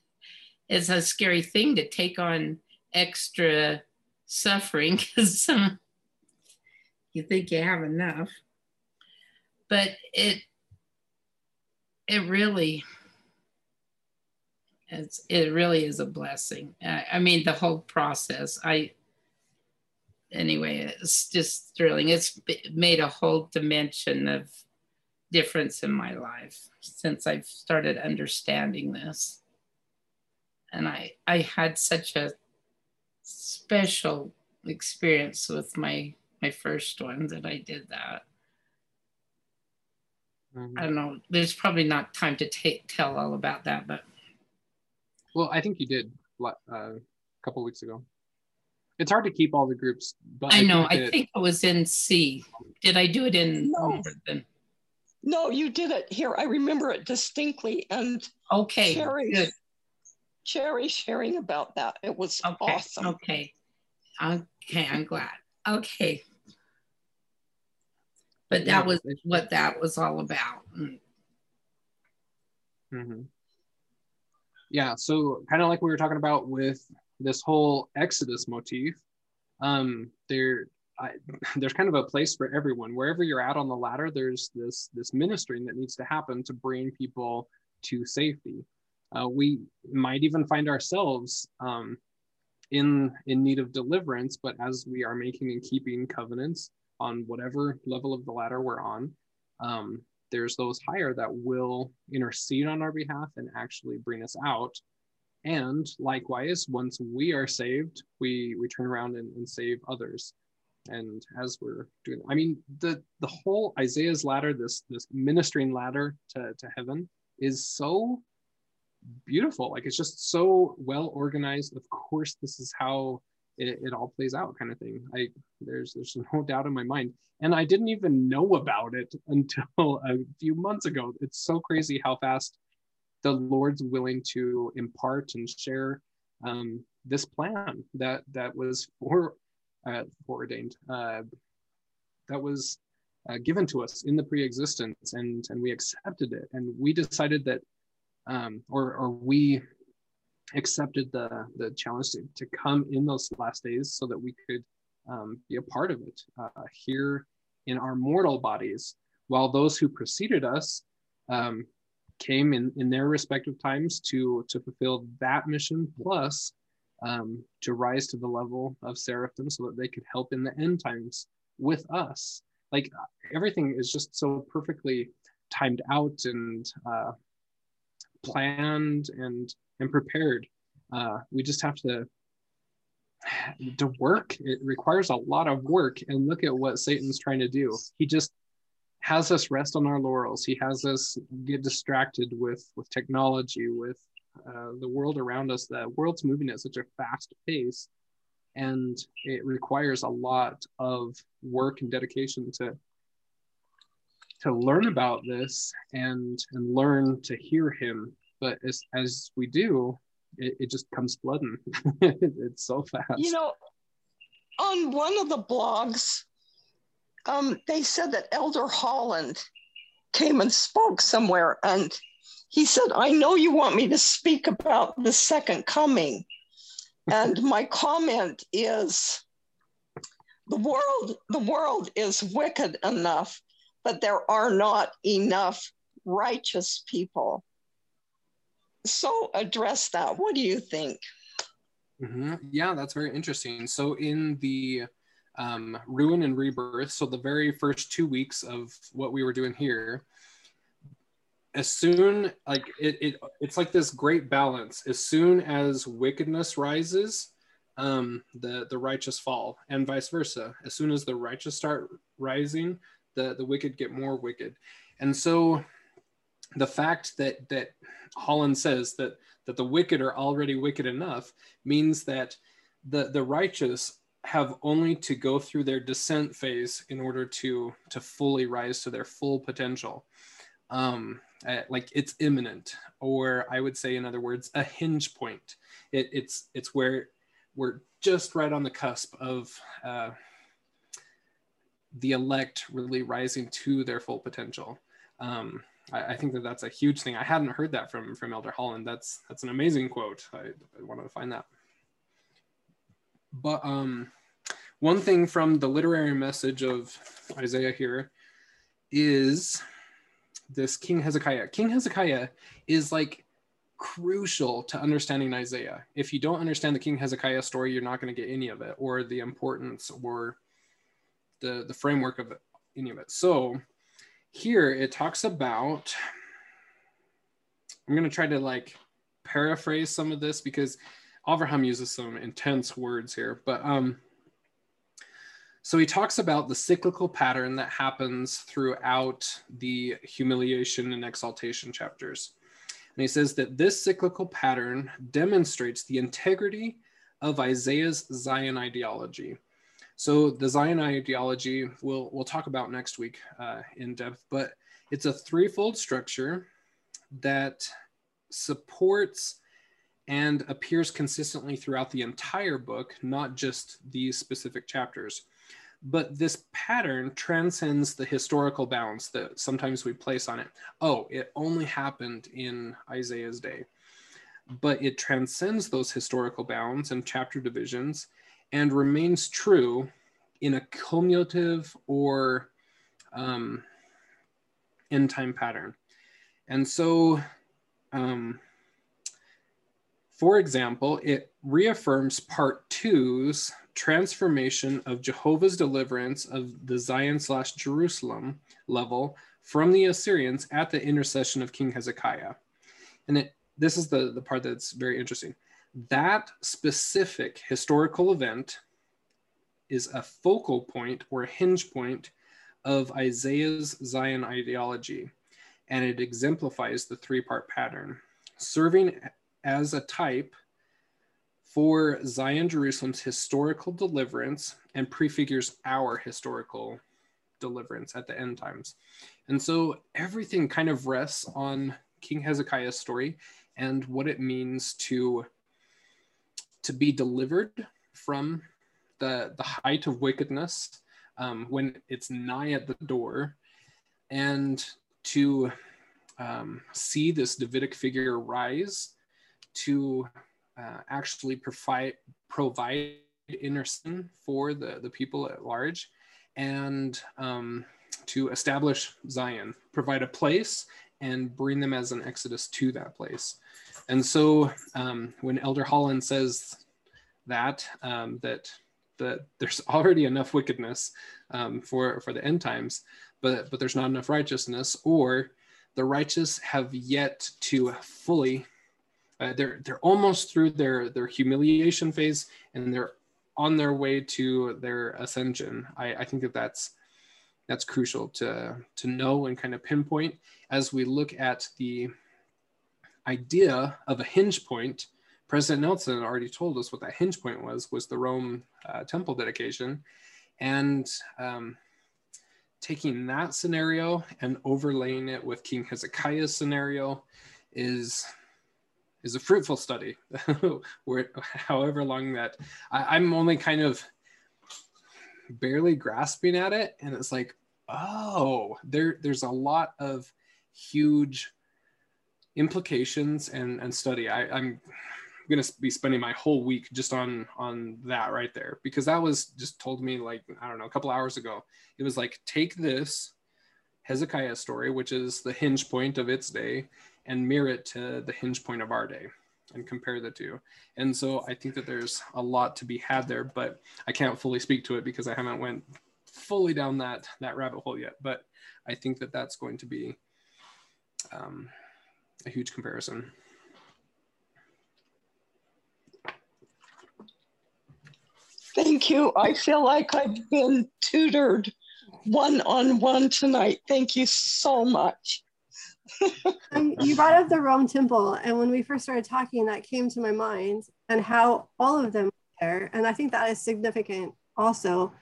Speaker 2: [LAUGHS] it's a scary thing to take on extra suffering [LAUGHS] because um, you think you have enough. But it it really it's it really is a blessing I, I, mean the whole process i anyway it's just thrilling it's made a whole dimension of difference in my life since i've started understanding this and i i had such a special experience with my my first one that i did that Mm-hmm. I don't know. There's probably not time to take tell all about that, but
Speaker 1: well, I think you did uh, a couple weeks ago. It's hard to keep all the groups,
Speaker 2: but I, I know. Think I think it was in C. Did I do it in?
Speaker 3: No. No, you did it here. I remember it distinctly, and
Speaker 2: okay, Cherry, good.
Speaker 3: Cherry sharing about that. It was
Speaker 2: okay.
Speaker 3: awesome.
Speaker 2: Okay, okay, I'm glad. Okay, but that was what that was all about. Mm.
Speaker 1: Mm-hmm. Yeah, so kind of like we were talking about with this whole Exodus motif, um, there I, [LAUGHS] there's kind of a place for everyone. Wherever you're at on the ladder, there's this this ministering that needs to happen to bring people to safety. Uh, we might even find ourselves um, in in need of deliverance, but as we are making and keeping covenants, on whatever level of the ladder we're on. Um, there's those higher that will intercede on our behalf and actually bring us out. And likewise, once we are saved, we we turn around and, and save others. And as we're doing, I mean, the the whole Isaiah's ladder, this this ministering ladder to, to heaven, is so beautiful. Like it's just so well organized. Of course, this is how it, it all plays out kind of thing. I there's there's no [LAUGHS] doubt in my mind. And i didn't even know about it [LAUGHS] until a few months ago. It's so crazy how fast the lord's willing to impart and share um, this plan that that was for uh, foreordained uh, that was uh, given to us in the pre-existence and and we accepted it. And we decided that um, or or we accepted the the challenge to, to come in those last days so that we could um, be a part of it uh, here in our mortal bodies while those who preceded us um, came in in their respective times to to fulfill that mission plus um, to rise to the level of seraphim so that they could help in the end times with us. Like everything is just so perfectly timed out and uh, planned and and prepared. Uh, we just have to to work. It requires a lot of work. And look at what Satan's trying to do. He just has us rest on our laurels. He has us get distracted with with technology, with uh, the world around us. The world's moving at such a fast pace, and it requires a lot of work and dedication to to learn about this and and learn to hear him. But as as we do it, it just comes flooding. [LAUGHS] It's so fast.
Speaker 3: You know on one of the blogs um, they said that elder holland came and spoke somewhere and he said i know you want me to speak about the second coming. And [LAUGHS] my comment is the world the world is wicked enough but there are not enough righteous people so address that. What do you think?
Speaker 1: Mm-hmm. Yeah, that's very interesting. So in the um, ruin and rebirth. So the very first two weeks of what we were doing here, as soon like it, it it's like this great balance. As soon as wickedness rises, um, the the righteous fall, and vice versa. As soon as the righteous start rising, the the wicked get more wicked. And so, the fact that that Holland says that that the wicked are already wicked enough means that the the righteous have only to go through their descent phase in order to to fully rise to their full potential um uh, like it's imminent or i would say in other words a hinge point it, it's it's where we're just right on the cusp of uh, the elect really rising to their full potential. Um, I, I, think that that's a huge thing. I hadn't heard that from from elder holland. That's that's an amazing quote. I, I wanted to find that. But um, one thing from the literary message of Isaiah here is this King Hezekiah. King Hezekiah is like crucial to understanding Isaiah. If you don't understand the King Hezekiah story, you're not going to get any of it or the importance or the, the framework of any of it. So here it talks about, I'm going to try to like paraphrase some of this because Avraham uses some intense words here, but um, so he talks about the cyclical pattern that happens throughout the humiliation and exaltation chapters. And he says that this cyclical pattern demonstrates the integrity of Isaiah's Zion ideology. So the Zion ideology we'll, we'll talk about next week uh, in depth, but it's a threefold structure that supports and appears consistently throughout the entire book, not just these specific chapters. But this pattern transcends the historical bounds that sometimes we place on it. Oh, it only happened in Isaiah's day. But it transcends those historical bounds and chapter divisions and remains true in a cumulative or um, end time pattern. And so, um, for example, it reaffirms part two's transformation of Jehovah's deliverance of the Zion slash Jerusalem level from the Assyrians at the intercession of King Hezekiah. And it, this is the, the part that's very interesting. That specific historical event is a focal point or hinge point of Isaiah's Zion ideology, and it exemplifies the three part pattern, serving as a type for Zion Jerusalem's historical deliverance and prefigures our historical deliverance at the end times. And so everything kind of rests on King Hezekiah's story and what it means to to be delivered from the the height of wickedness um, when it's nigh at the door and to um, see this Davidic figure rise to uh, actually provide provide intercession for the, the people at large and um, to establish Zion, provide a place and bring them as an exodus to that place. And so um, when Elder Holland says that, um, that, that there's [LAUGHS] already enough wickedness um, for, for the end times, but, but there's not enough righteousness, or the righteous have yet to fully uh, they're they're almost through their their humiliation phase and they're on their way to their ascension. I, I think that that's that's crucial to to know and kind of pinpoint as we look at the idea of a hinge point. President Nelson already told us what that hinge point was was the Rome uh, temple dedication, and um, taking that scenario and overlaying it with King Hezekiah's scenario is is a fruitful study. [LAUGHS] Where however long that I, i'm only kind of barely grasping at it. And it's like oh there there's a lot of huge implications and and study I, i'm going to be spending my whole week just on on that right there because that was just told me like i don't know a couple hours ago it was like take this hezekiah story which is the hinge point of its day and mirror it to the hinge point of our day. and compare the two. And so I think that there's a lot to be had there, but I can't fully speak to it because I haven't went fully down that that rabbit hole yet. But I think that that's going to be um, a huge comparison.
Speaker 3: Thank you. I feel like I've been tutored one on one tonight. Thank you so much. [LAUGHS]
Speaker 4: um, you brought up the Rome Temple, and when we first started talking, that came to my mind, and how all of them are there, and I think that is significant also.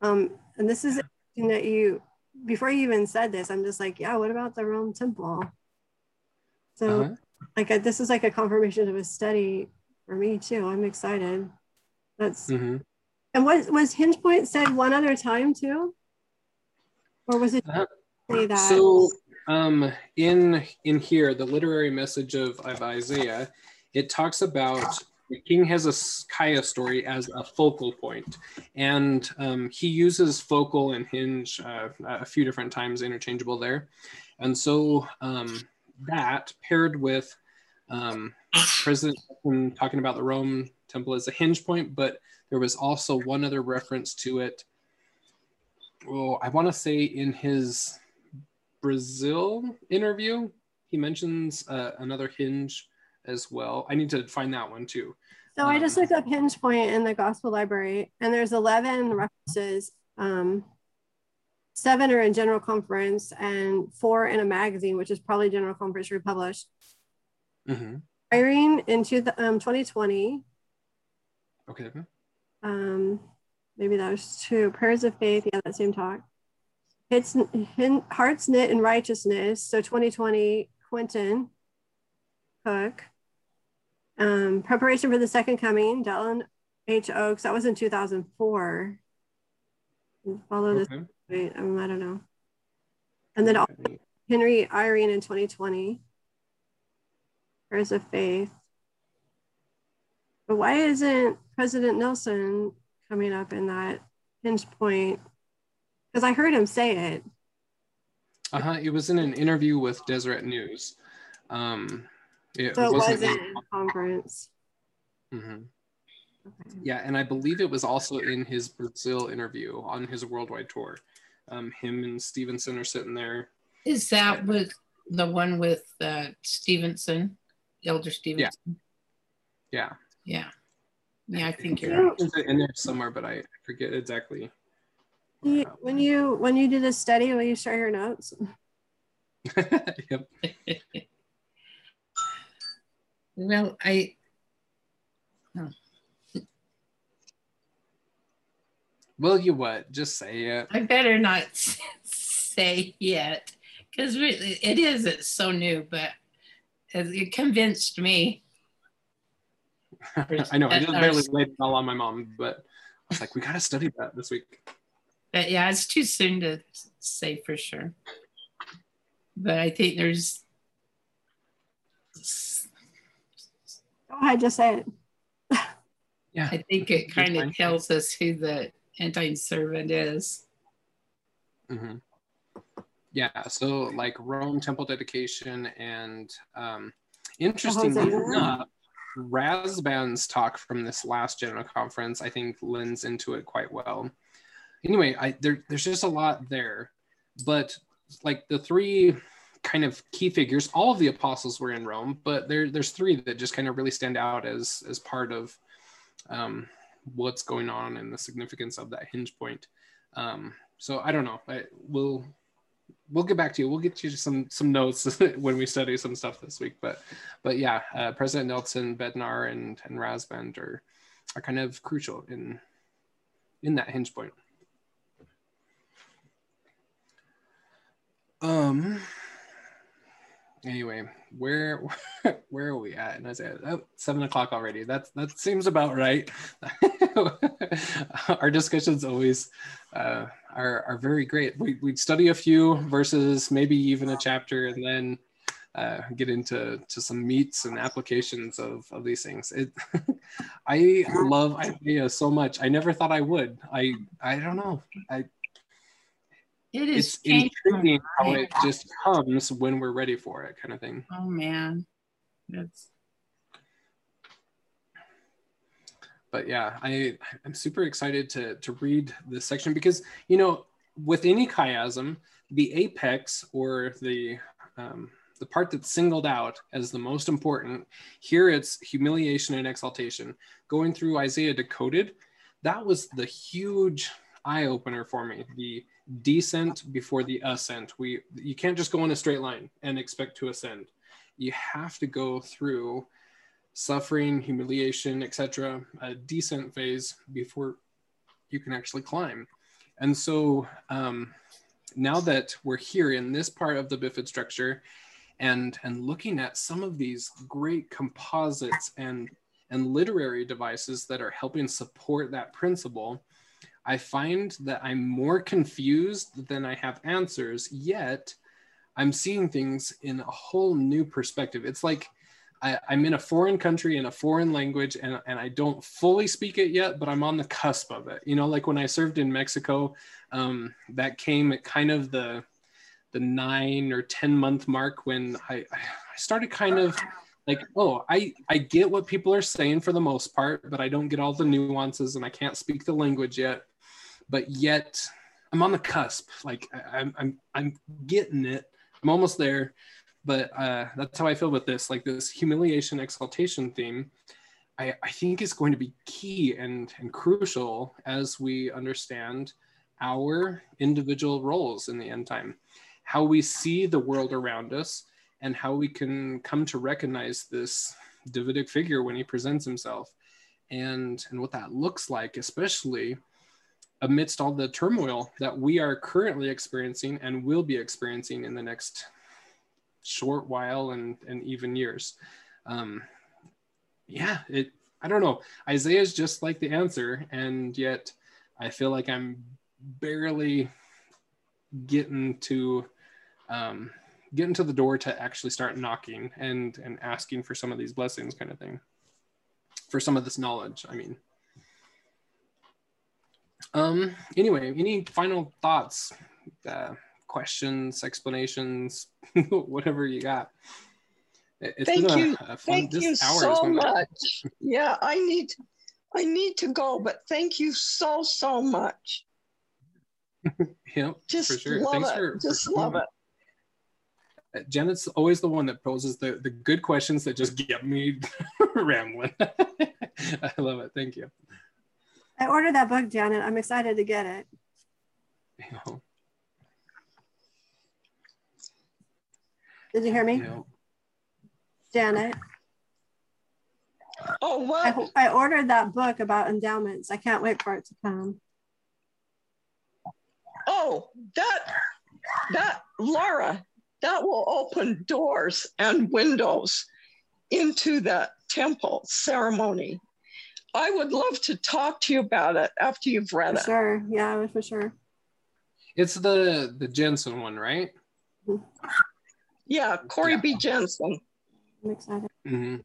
Speaker 4: Um, and this is that you before you even said this, I'm just like, yeah, what about the Rome Temple? So, uh-huh. like, a, this is like a confirmation of a study for me too. I'm excited. That's mm-hmm. and was was Hinge Point said one other time too, or was it uh,
Speaker 1: say that? So, um, in in here, the literary message of, of Isaiah, it talks about the King Hezekiah story as a focal point, and um, he uses focal and hinge uh, a few different times, interchangeable there, and so um, that paired with um, President talking about the Rome temple as a hinge point, but there was also one other reference to it. Well, I want to say in his Brazil interview, he mentions uh, another hinge as well. I need to find that one too.
Speaker 4: So um, I just um, looked up hinge point in the gospel library and there's 11 references. Um, seven are in general conference and four in a magazine, which is probably general conference republished. Mm-hmm. Eyring in two, um, 2020.
Speaker 1: Okay.
Speaker 4: Um, maybe that was two. Prayers of Faith, yeah, that same talk. It's Hearts Knit in Righteousness. So 2020, Quentin Cook. Um, Preparation for the Second Coming, Dallin H. Oaks. That was in 2004. Follow this. Um, I don't know. And then okay. Henry Eyring in 2020. Prayers of Faith. But why isn't President Nelson coming up in that hinge point? Because I heard him say it.
Speaker 1: Uh huh. It was in an interview with Deseret News. Um,
Speaker 4: it, so it wasn't, wasn't in conference.
Speaker 1: Mm-hmm. Okay. Yeah, and I believe it was also in his Brazil interview on his worldwide tour. Um, him and Stevenson are sitting there.
Speaker 2: Is that with the one with uh, Stevenson, Elder Stevenson?
Speaker 1: Yeah.
Speaker 2: Yeah. Yeah, yeah I think you're right.
Speaker 1: in there somewhere, but I forget exactly.
Speaker 4: when you when you do this study, will you share your notes? [LAUGHS]
Speaker 1: yep. [LAUGHS]
Speaker 2: well, I.
Speaker 1: Oh. Will you what? Just say it.
Speaker 2: I better not [LAUGHS] say yet, because it is. It's so new, but it convinced me. [LAUGHS]
Speaker 1: I know. I just barely laid it all on my mom, but I was like, we got to study that this week.
Speaker 2: But yeah, it's too soon to say for sure. But I think there's.
Speaker 4: Go ahead, just say
Speaker 1: it. Yeah.
Speaker 2: I think it kind of tells us who the anti-servant is.
Speaker 1: Mm-hmm. Yeah. So like Rome temple dedication and um, interestingly enough, Rasband's talk from this last general conference, I think, lends into it quite well. Anyway, I, there, there's just a lot there, but like the three kind of key figures, all of the apostles were in Rome, but there, there's three that just kind of really stand out as as part of um, what's going on and the significance of that hinge point. Um, so I don't know. I, we'll we'll get back to you. We'll get you some some notes [LAUGHS] when we study some stuff this week. But but yeah, uh, President Nelson, Bednar, and and Rasband are are kind of crucial in in that hinge point. Um. Anyway, where [LAUGHS] where are we at? And I said, oh, seven o'clock already. That's that seems about right. [LAUGHS] Our discussions always uh, are, are very great. We, we'd study a few verses, maybe even a chapter, and then uh, get into to some meats and applications of, of these things. It, [LAUGHS] I love Isaiah so much. I never thought I would. I I don't know. I
Speaker 2: it is
Speaker 1: intriguing how it just comes when we're ready for it, kind of thing.
Speaker 2: Oh man, that's.
Speaker 1: But yeah, I I'm super excited to to read this section because you know with any chiasm, the apex or the um, the part that's singled out as the most important here it's humiliation and exaltation going through isaiah decoded that was the huge eye opener for me the descent before the ascent we you can't just go in a straight line and expect to ascend you have to go through suffering, humiliation, etc., a descent phase before you can actually climb. And so um, now that we're here in this part of the bifid structure and, and looking at some of these great composites and, and literary devices that are helping support that principle, I find that I'm more confused than I have answers, yet I'm seeing things in a whole new perspective. It's like I, am in a foreign country in a foreign language and, and I don't fully speak it yet, but I'm on the cusp of it. You know, like when I served in Mexico, um, that came at kind of the the nine or 10 month mark when I, I started kind of like, oh, I, I get what people are saying for the most part, but I don't get all the nuances and I can't speak the language yet. But yet I'm on the cusp. Like I, I'm, I'm, I'm getting it. I'm almost there but uh, that's how I feel with this. Like this humiliation exaltation theme, I, I think is going to be key and, and crucial as we understand our individual roles in the end time, how we see the world around us, and how we can come to recognize this Davidic figure when he presents himself, and and what that looks like, especially amidst all the turmoil that we are currently experiencing and will be experiencing in the next short while and and even years. Um yeah it i don't know. Isaiah is just like the answer and yet i feel like i'm barely getting to um getting to the door to actually start knocking and and asking for some of these blessings kind of thing. For some of this knowledge i mean um anyway any final thoughts uh, questions, explanations, [LAUGHS] whatever you got.
Speaker 3: It's Thank you. A, a thank you so much. [LAUGHS] yeah, I need I need to go, but thank you so so much.
Speaker 1: yep,
Speaker 3: just for sure. love Thanks it. For, just for love it.
Speaker 1: Uh, Janet's always the one that poses the, the good questions that just get me [LAUGHS] rambling. I love it. Thank you.
Speaker 4: I ordered that book, Janet. I'm excited to get it. You [LAUGHS] know, Did you hear me? No. Janet.
Speaker 3: Oh, what?
Speaker 4: I, I, ordered that book about endowments. I can't wait for it to come.
Speaker 3: Oh, that, that, Laura, that will open doors and windows into that temple ceremony. I would love to talk to you about it after you've read
Speaker 4: for
Speaker 3: it.
Speaker 4: Sure. Yeah, for sure.
Speaker 1: It's the the Jensen one, right? Mm-hmm.
Speaker 3: Yeah, Corey yeah. B. Jensen.
Speaker 4: I'm excited.
Speaker 1: Mm-hmm.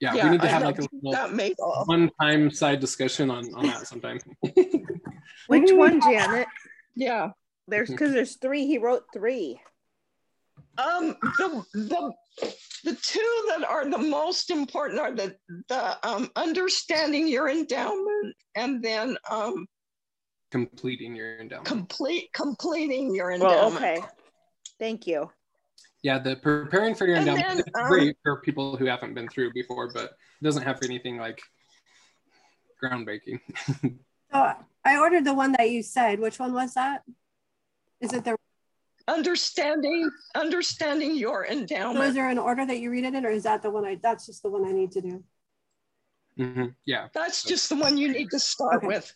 Speaker 1: Yeah, yeah, we need to have like a little one-time side discussion on, on that sometime. [LAUGHS]
Speaker 5: Which one, Janet?
Speaker 3: Yeah,
Speaker 5: there's because there's three. He wrote three.
Speaker 3: Um, the the the two that are the most important are the the um, understanding your endowment and then um,
Speaker 1: completing your endowment.
Speaker 3: Complete completing your endowment.
Speaker 5: Well, okay. Thank you
Speaker 1: yeah, the preparing for your endowment is um, great for people who haven't been through before, but it doesn't have anything like groundbreaking. [LAUGHS]
Speaker 4: so I ordered the one that you said. Which one was that? Is it the
Speaker 3: understanding understanding your endowment?
Speaker 4: So is there an order that you read it in, or is that the one I? That's just the one I need to do.
Speaker 1: Mm-hmm. Yeah,
Speaker 3: that's just the one you need to start okay. with.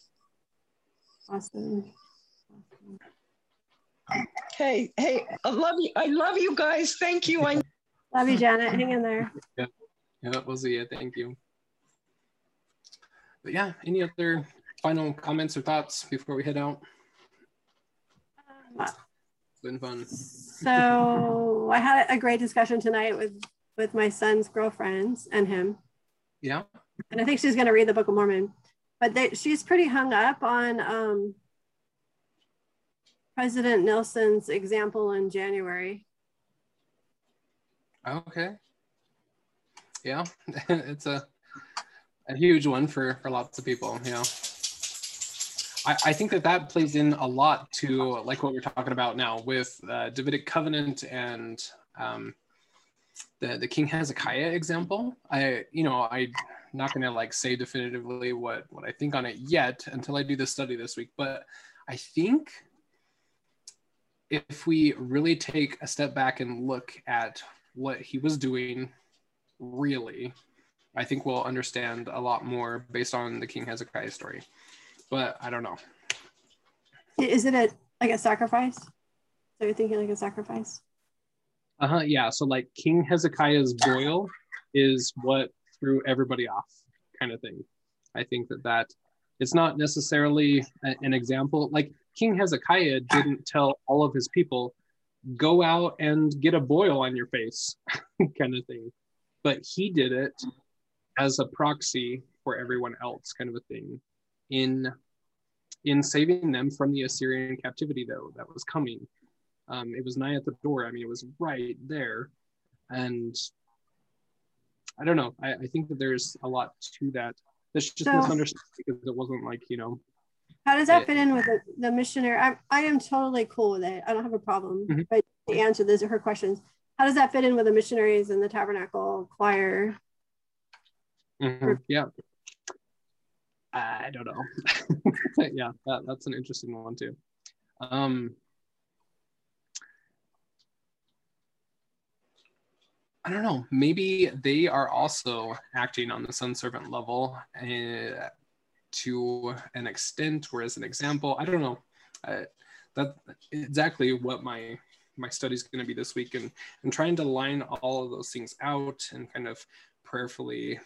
Speaker 4: Awesome.
Speaker 3: Okay. Hey, I love you. I love you guys. Thank you. I
Speaker 4: love you, Janet. Hang in there.
Speaker 1: Yeah. Yeah, we'll see you. Thank you. But yeah, any other final comments or thoughts before we head out? Um, it's been fun.
Speaker 4: So I had a great discussion tonight with with my son's girlfriends and him.
Speaker 1: Yeah.
Speaker 4: And I think she's going to read the Book of Mormon, but they, she's pretty hung up on um, President Nelson's example in January.
Speaker 1: Okay. Yeah, [LAUGHS] it's a a huge one for for lots of people. Know. I, I think that that plays in a lot to like what we're talking about now with uh, Davidic covenant and um, the the King Hezekiah example. I you know I'm not going to like say definitively what what I think on it yet until I do the study this week, but I think if we really take a step back and look at what he was doing really, I think we'll understand a lot more based on the King Hezekiah story. But I don't know.
Speaker 4: Is it a like a sacrifice? So you're thinking like a sacrifice?
Speaker 1: Uh-huh. Yeah. So like King Hezekiah's boil is what threw everybody off, kind of thing. I think that that it's not necessarily a, an example. Like King Hezekiah didn't tell all of his people, go out and get a boil on your face, [LAUGHS] kind of thing. But he did it as a proxy for everyone else, kind of a thing, in in saving them from the Assyrian captivity, though that was coming. Um, it was nigh at the door. I mean, it was right there, and I don't know. I, I think that there's a lot to that. That's just
Speaker 4: So-
Speaker 1: misunderstood because it wasn't like you know.
Speaker 4: How does that
Speaker 1: Yeah.
Speaker 4: fit in with the, the missionary? I, I am totally cool with it. I don't have a problem.
Speaker 1: Mhm.
Speaker 4: But to answer those are her questions. How does that fit in with the missionaries and the tabernacle choir?
Speaker 1: Mhm, Yeah. I don't know. [LAUGHS] yeah, that, that's an interesting one too. Um, I don't know. Maybe they are also acting on the son servant level uh, to an extent, or as an example. I don't know. Uh, that exactly what my my study is going to be this week, and and trying to line all of those things out and kind of prayerfully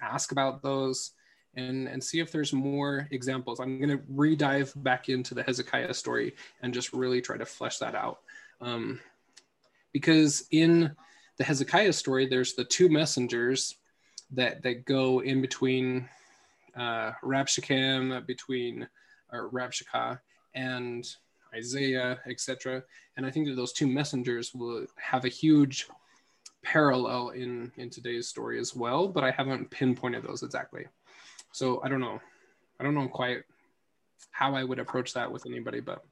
Speaker 1: ask about those and and see if there's more examples. I'm going to re-dive back into the Hezekiah story and just really try to flesh that out. Um, because in the Hezekiah story, there's the two messengers that that go in between uh, Rabshakeh, between or Rabshakeh and Isaiah, etc. And I think that those two messengers will have a huge parallel in in today's story as well, but I haven't pinpointed those exactly. So I don't know. I don't know quite how I would approach that with anybody, but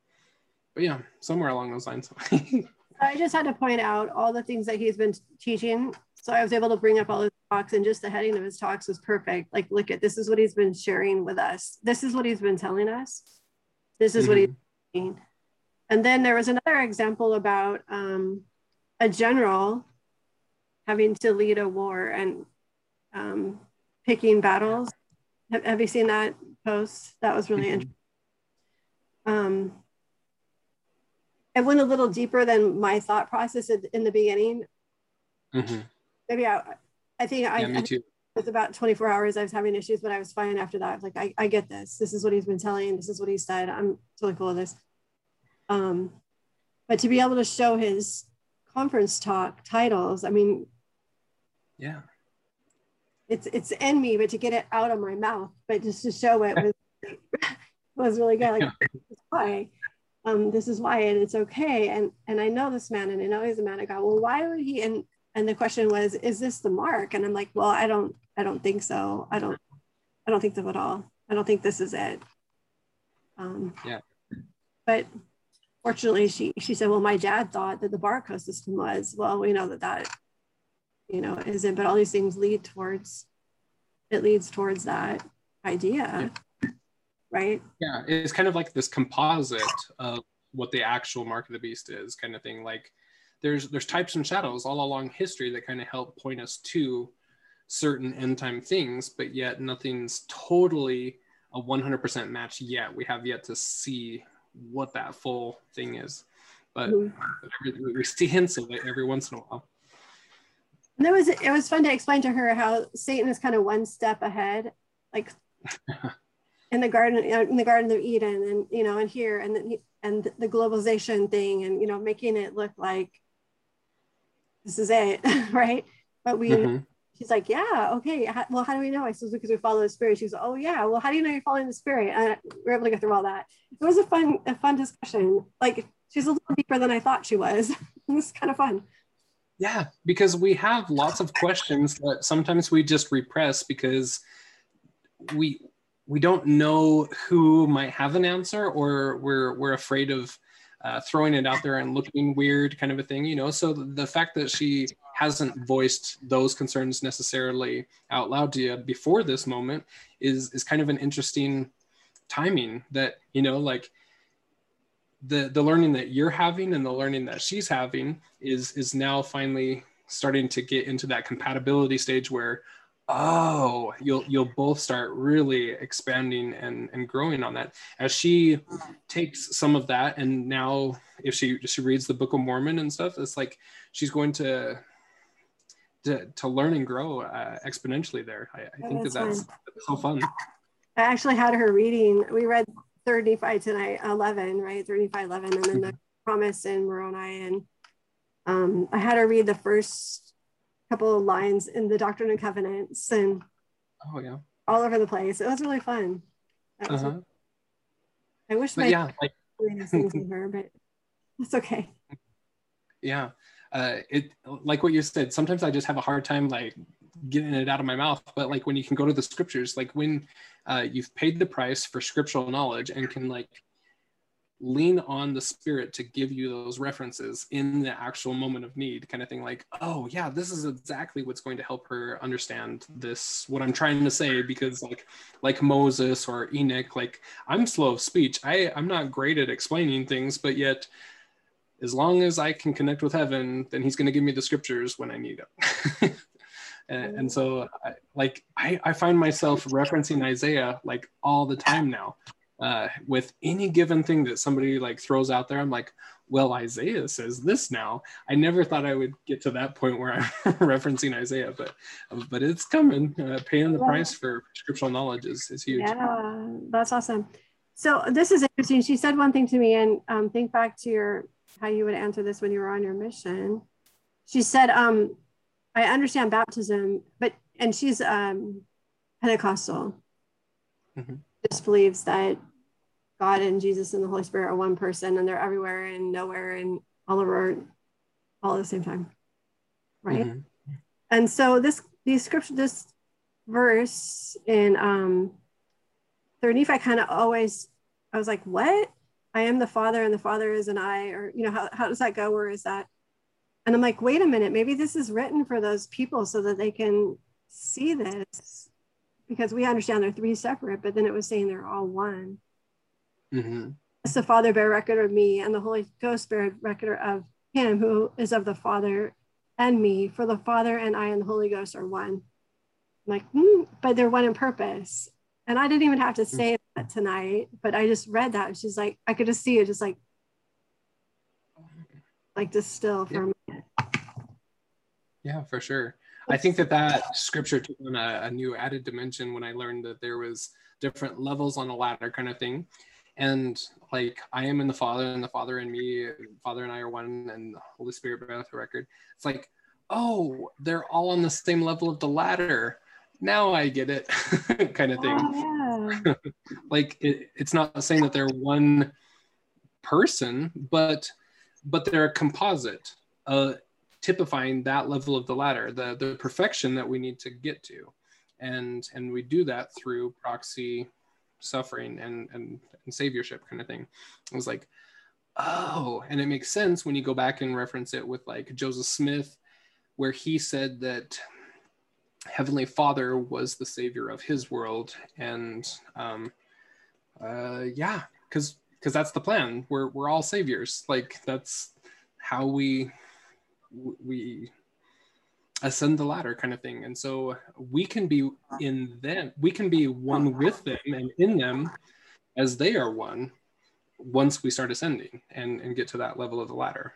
Speaker 1: but yeah, somewhere along those lines. [LAUGHS]
Speaker 4: I just had to point out all the things that he's been teaching. So I was able to bring up all his talks, and just the heading of his talks was perfect. Like, look at this is what he's been sharing with us. This is what he's been telling us. This is what he's saying. And then there was another example about um, a general having to lead a war and um, picking battles. Have, have you seen that post? That was really
Speaker 1: Mhm.
Speaker 4: interesting. Um, it went a little deeper than my thought process in the beginning.
Speaker 1: Mhm.
Speaker 4: Maybe I, I think I,
Speaker 1: Yeah,
Speaker 4: I
Speaker 1: me too.
Speaker 4: was about 24 hours. I was having issues, but I was fine after that. I was like, I, I get this. This is what he's been telling. This is what he said. I'm totally cool with this. Um, but to be able to show his conference talk titles, I mean,
Speaker 1: Yeah.
Speaker 4: It's it's in me, but to get it out of my mouth, but just to show it was [LAUGHS] was really good. Like this is why, um, this is why, and it's okay. And and I know this man, and I know he's a man of God. Well, why would he? And and the question was, is this the mark? And I'm like, well, I don't, I don't think so. I don't, I don't think so at all. I don't think this is it. Um,
Speaker 1: Yeah.
Speaker 4: But fortunately, she she said, well, my dad thought that the barcode system was. Well, we know that that you know isn't but all these things lead towards it leads towards that idea right
Speaker 1: Yeah. It's kind of like this composite of what the actual mark of the beast is, kind of thing. Like there's there's types and shadows all along history that kind of help point us to certain end time things, but yet nothing's totally a 100% match yet. We have yet to see what that full thing is, but
Speaker 4: Mhm.
Speaker 1: we see hints of it every once in a while.
Speaker 4: And it was it was fun to explain to her how satan is kind of one step ahead like [LAUGHS] in the garden in the garden of eden and you know and here and then he- and the globalization thing and you know making it look like this is it [LAUGHS] right but we
Speaker 1: Mhm.
Speaker 4: she's like, yeah, okay. How, well, how do we know? I says, because we follow the spirit. She's, oh yeah. Well, how do you know you're following the spirit? And we are able to get through all that. It was a fun, a fun discussion. Like she's a little deeper than I thought she was. [LAUGHS] it was kind of fun.
Speaker 1: Yeah, because we have lots of questions that sometimes we just repress because we we don't know who might have an answer or we're we're afraid of uh, throwing it out there and looking weird kind of a thing you know? So the fact that she hasn't voiced those concerns necessarily out loud to you before this moment is is kind of an interesting timing that you know like the the learning that you're having and the learning that she's having is is now finally starting to get into that compatibility stage where oh you'll you'll both start really expanding and and growing on that. As she takes some of that and now if she she reads the book of mormon and stuff it's like she's going to to, to learn and grow uh, exponentially there. I, I think that that's, that's so fun.
Speaker 4: I actually had her reading. We read 35 tonight 11 right 35 11 and then the promise in moroni and um, i had her read the first couple of lines in the Doctrine and Covenants and
Speaker 1: oh yeah,
Speaker 4: all over the place. It was really fun. Was uh-huh. I wish my
Speaker 1: yeah, like [LAUGHS]
Speaker 4: her, but it's okay. [LAUGHS]
Speaker 1: Yeah, uh, it like what you said. Sometimes I just have a hard time like getting it out of my mouth. But like when you can go to the scriptures, like when uh, you've paid the price for scriptural knowledge and can like lean on the spirit to give you those references in the actual moment of need kind of thing like oh yeah this is exactly what's going to help her understand this what i'm trying to say because like like moses or enoch like i'm slow of speech. I i'm not great at explaining things but yet as long as i can connect with heaven then he's going to give me the scriptures when i need them [LAUGHS] and, and, so I, like I, I find myself referencing isaiah like all the time now uh, with any given thing that somebody like throws out there, I'm like, well, Isaiah says this now. I never thought I would get to that point where I'm [LAUGHS] referencing Isaiah, but but it's coming. Uh, paying the yeah. price for scriptural knowledge is, is huge.
Speaker 4: Yeah, that's awesome. So this is interesting. She said one thing to me, and um, think back to your how you would answer this when you were on your mission. She said, um, "I understand baptism, but and she's um, Pentecostal. Mm-hmm. Just believes that God and Jesus and the Holy Spirit are one person and they're everywhere and nowhere and all over all at the same time. Right. Mm-hmm. And so this these scripture this verse in um third Nephi kind of always I was like, what? I am the Father and the Father is an I, or you know, how, how does that go? Where is that? And I'm like, wait a minute, maybe this is written for those people so that they can see this because we understand they're three separate, but then it was saying they're all one. Mm-hmm. the Father bear record of me, and the Holy Ghost bear record of him who is of the Father and me. For the Father and I and the Holy Ghost are one. I'm like, mm, but they're one in purpose. And I didn't even have to say that tonight, but I just read that. She's like, I could just see it, just like, like just still for yeah.
Speaker 1: Yeah, for sure. I think that that scripture took on a, a, new added dimension when I learned that there was different levels on a ladder kind of thing and like I am in the Father, and the Father in me, Father and I are one, and the Holy Spirit beareth the record. It's like, oh, they're all on the same level of the ladder. Now I get it, [LAUGHS] kind of thing. Oh, yeah. [LAUGHS] like it, it's not saying that they're one person, but but they're a composite, uh, typifying that level of the ladder, the the perfection that we need to get to, and and we do that through proxy suffering and, and, and saviorship kind of thing. I was like, oh, and it makes sense when you go back and reference it with like Joseph Smith, where he said that Heavenly Father was the savior of his world. And um, uh, yeah, because because that's the plan. We're we're all saviors. Like that's how we we ascend the ladder kind of thing. And so we can be in them we can be one with them and in them as they are one once we start ascending and and get to that level of the ladder.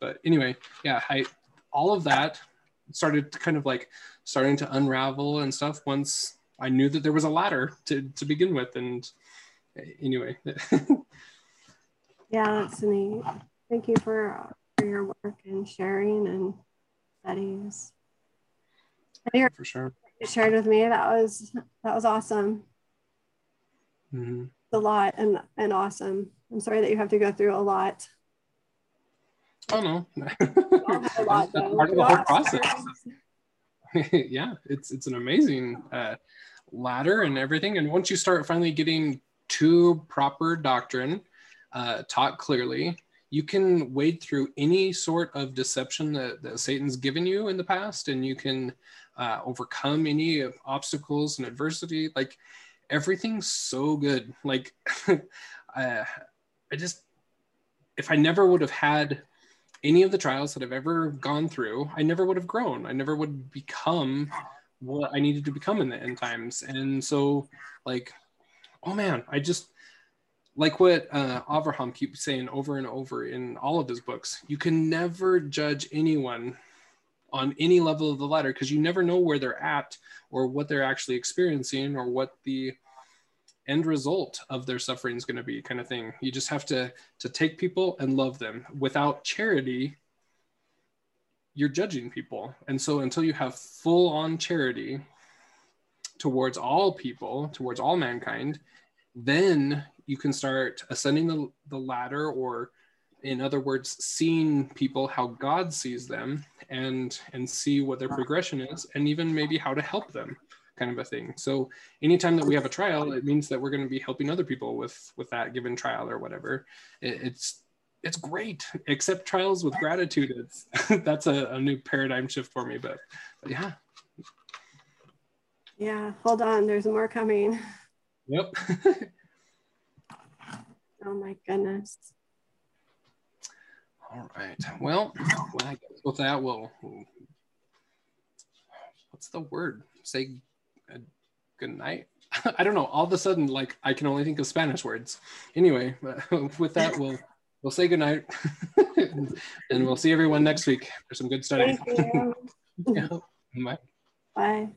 Speaker 1: But anyway yeah i all of that started kind of like starting to unravel and stuff once i knew that there was a ladder to to begin with. And anyway. [LAUGHS]
Speaker 4: Yeah that's neat. Thank you for, for your work and sharing and studies
Speaker 1: for sure.
Speaker 4: You shared with me that was that was awesome. Mm-hmm. A lot and and awesome. I'm sorry that you have to go through a lot.
Speaker 1: Oh no, [LAUGHS] part of the whole process. [LAUGHS] yeah, it's it's an amazing uh, ladder and everything. And once you start finally getting to proper doctrine uh, taught clearly, you can wade through any sort of deception that, that Satan's given you in the past, and you can uh, overcome any obstacles and adversity. Like everything's so good. Like [LAUGHS] I, I just, if I never would have had any of the trials that I've ever gone through, I never would have grown. I never would become what I needed to become in the end times. And so, like, oh man, I just like what uh, Avraham keeps saying over and over in all of his books. You can never judge anyone on any level of the ladder because you never know where they're at or what they're actually experiencing or what the end result of their suffering is going to be kind of thing you just have to to take people and love them without charity you're judging people and so until you have full on charity towards all people towards all mankind then you can start ascending the, the ladder or in other words seeing people how god sees them and and see what their progression is and even maybe how to help them kind of a thing so anytime that we have a trial it means that we're going to be helping other people with with that given trial or whatever it, it's it's great accept trials with gratitude it's [LAUGHS] that's a, a new paradigm shift for me but, but yeah
Speaker 4: Yeah, hold on. There's more coming.
Speaker 1: Yep [LAUGHS]
Speaker 4: Oh my goodness.
Speaker 1: all right well well, I guess with that we'll what's the word say uh, good night [LAUGHS] i don't know all of a sudden like i can only think of spanish words anyway [LAUGHS] with that we'll we'll say good night and we'll see everyone next week for some good study
Speaker 4: Thank you.
Speaker 1: yeah. Bye.
Speaker 4: Bye.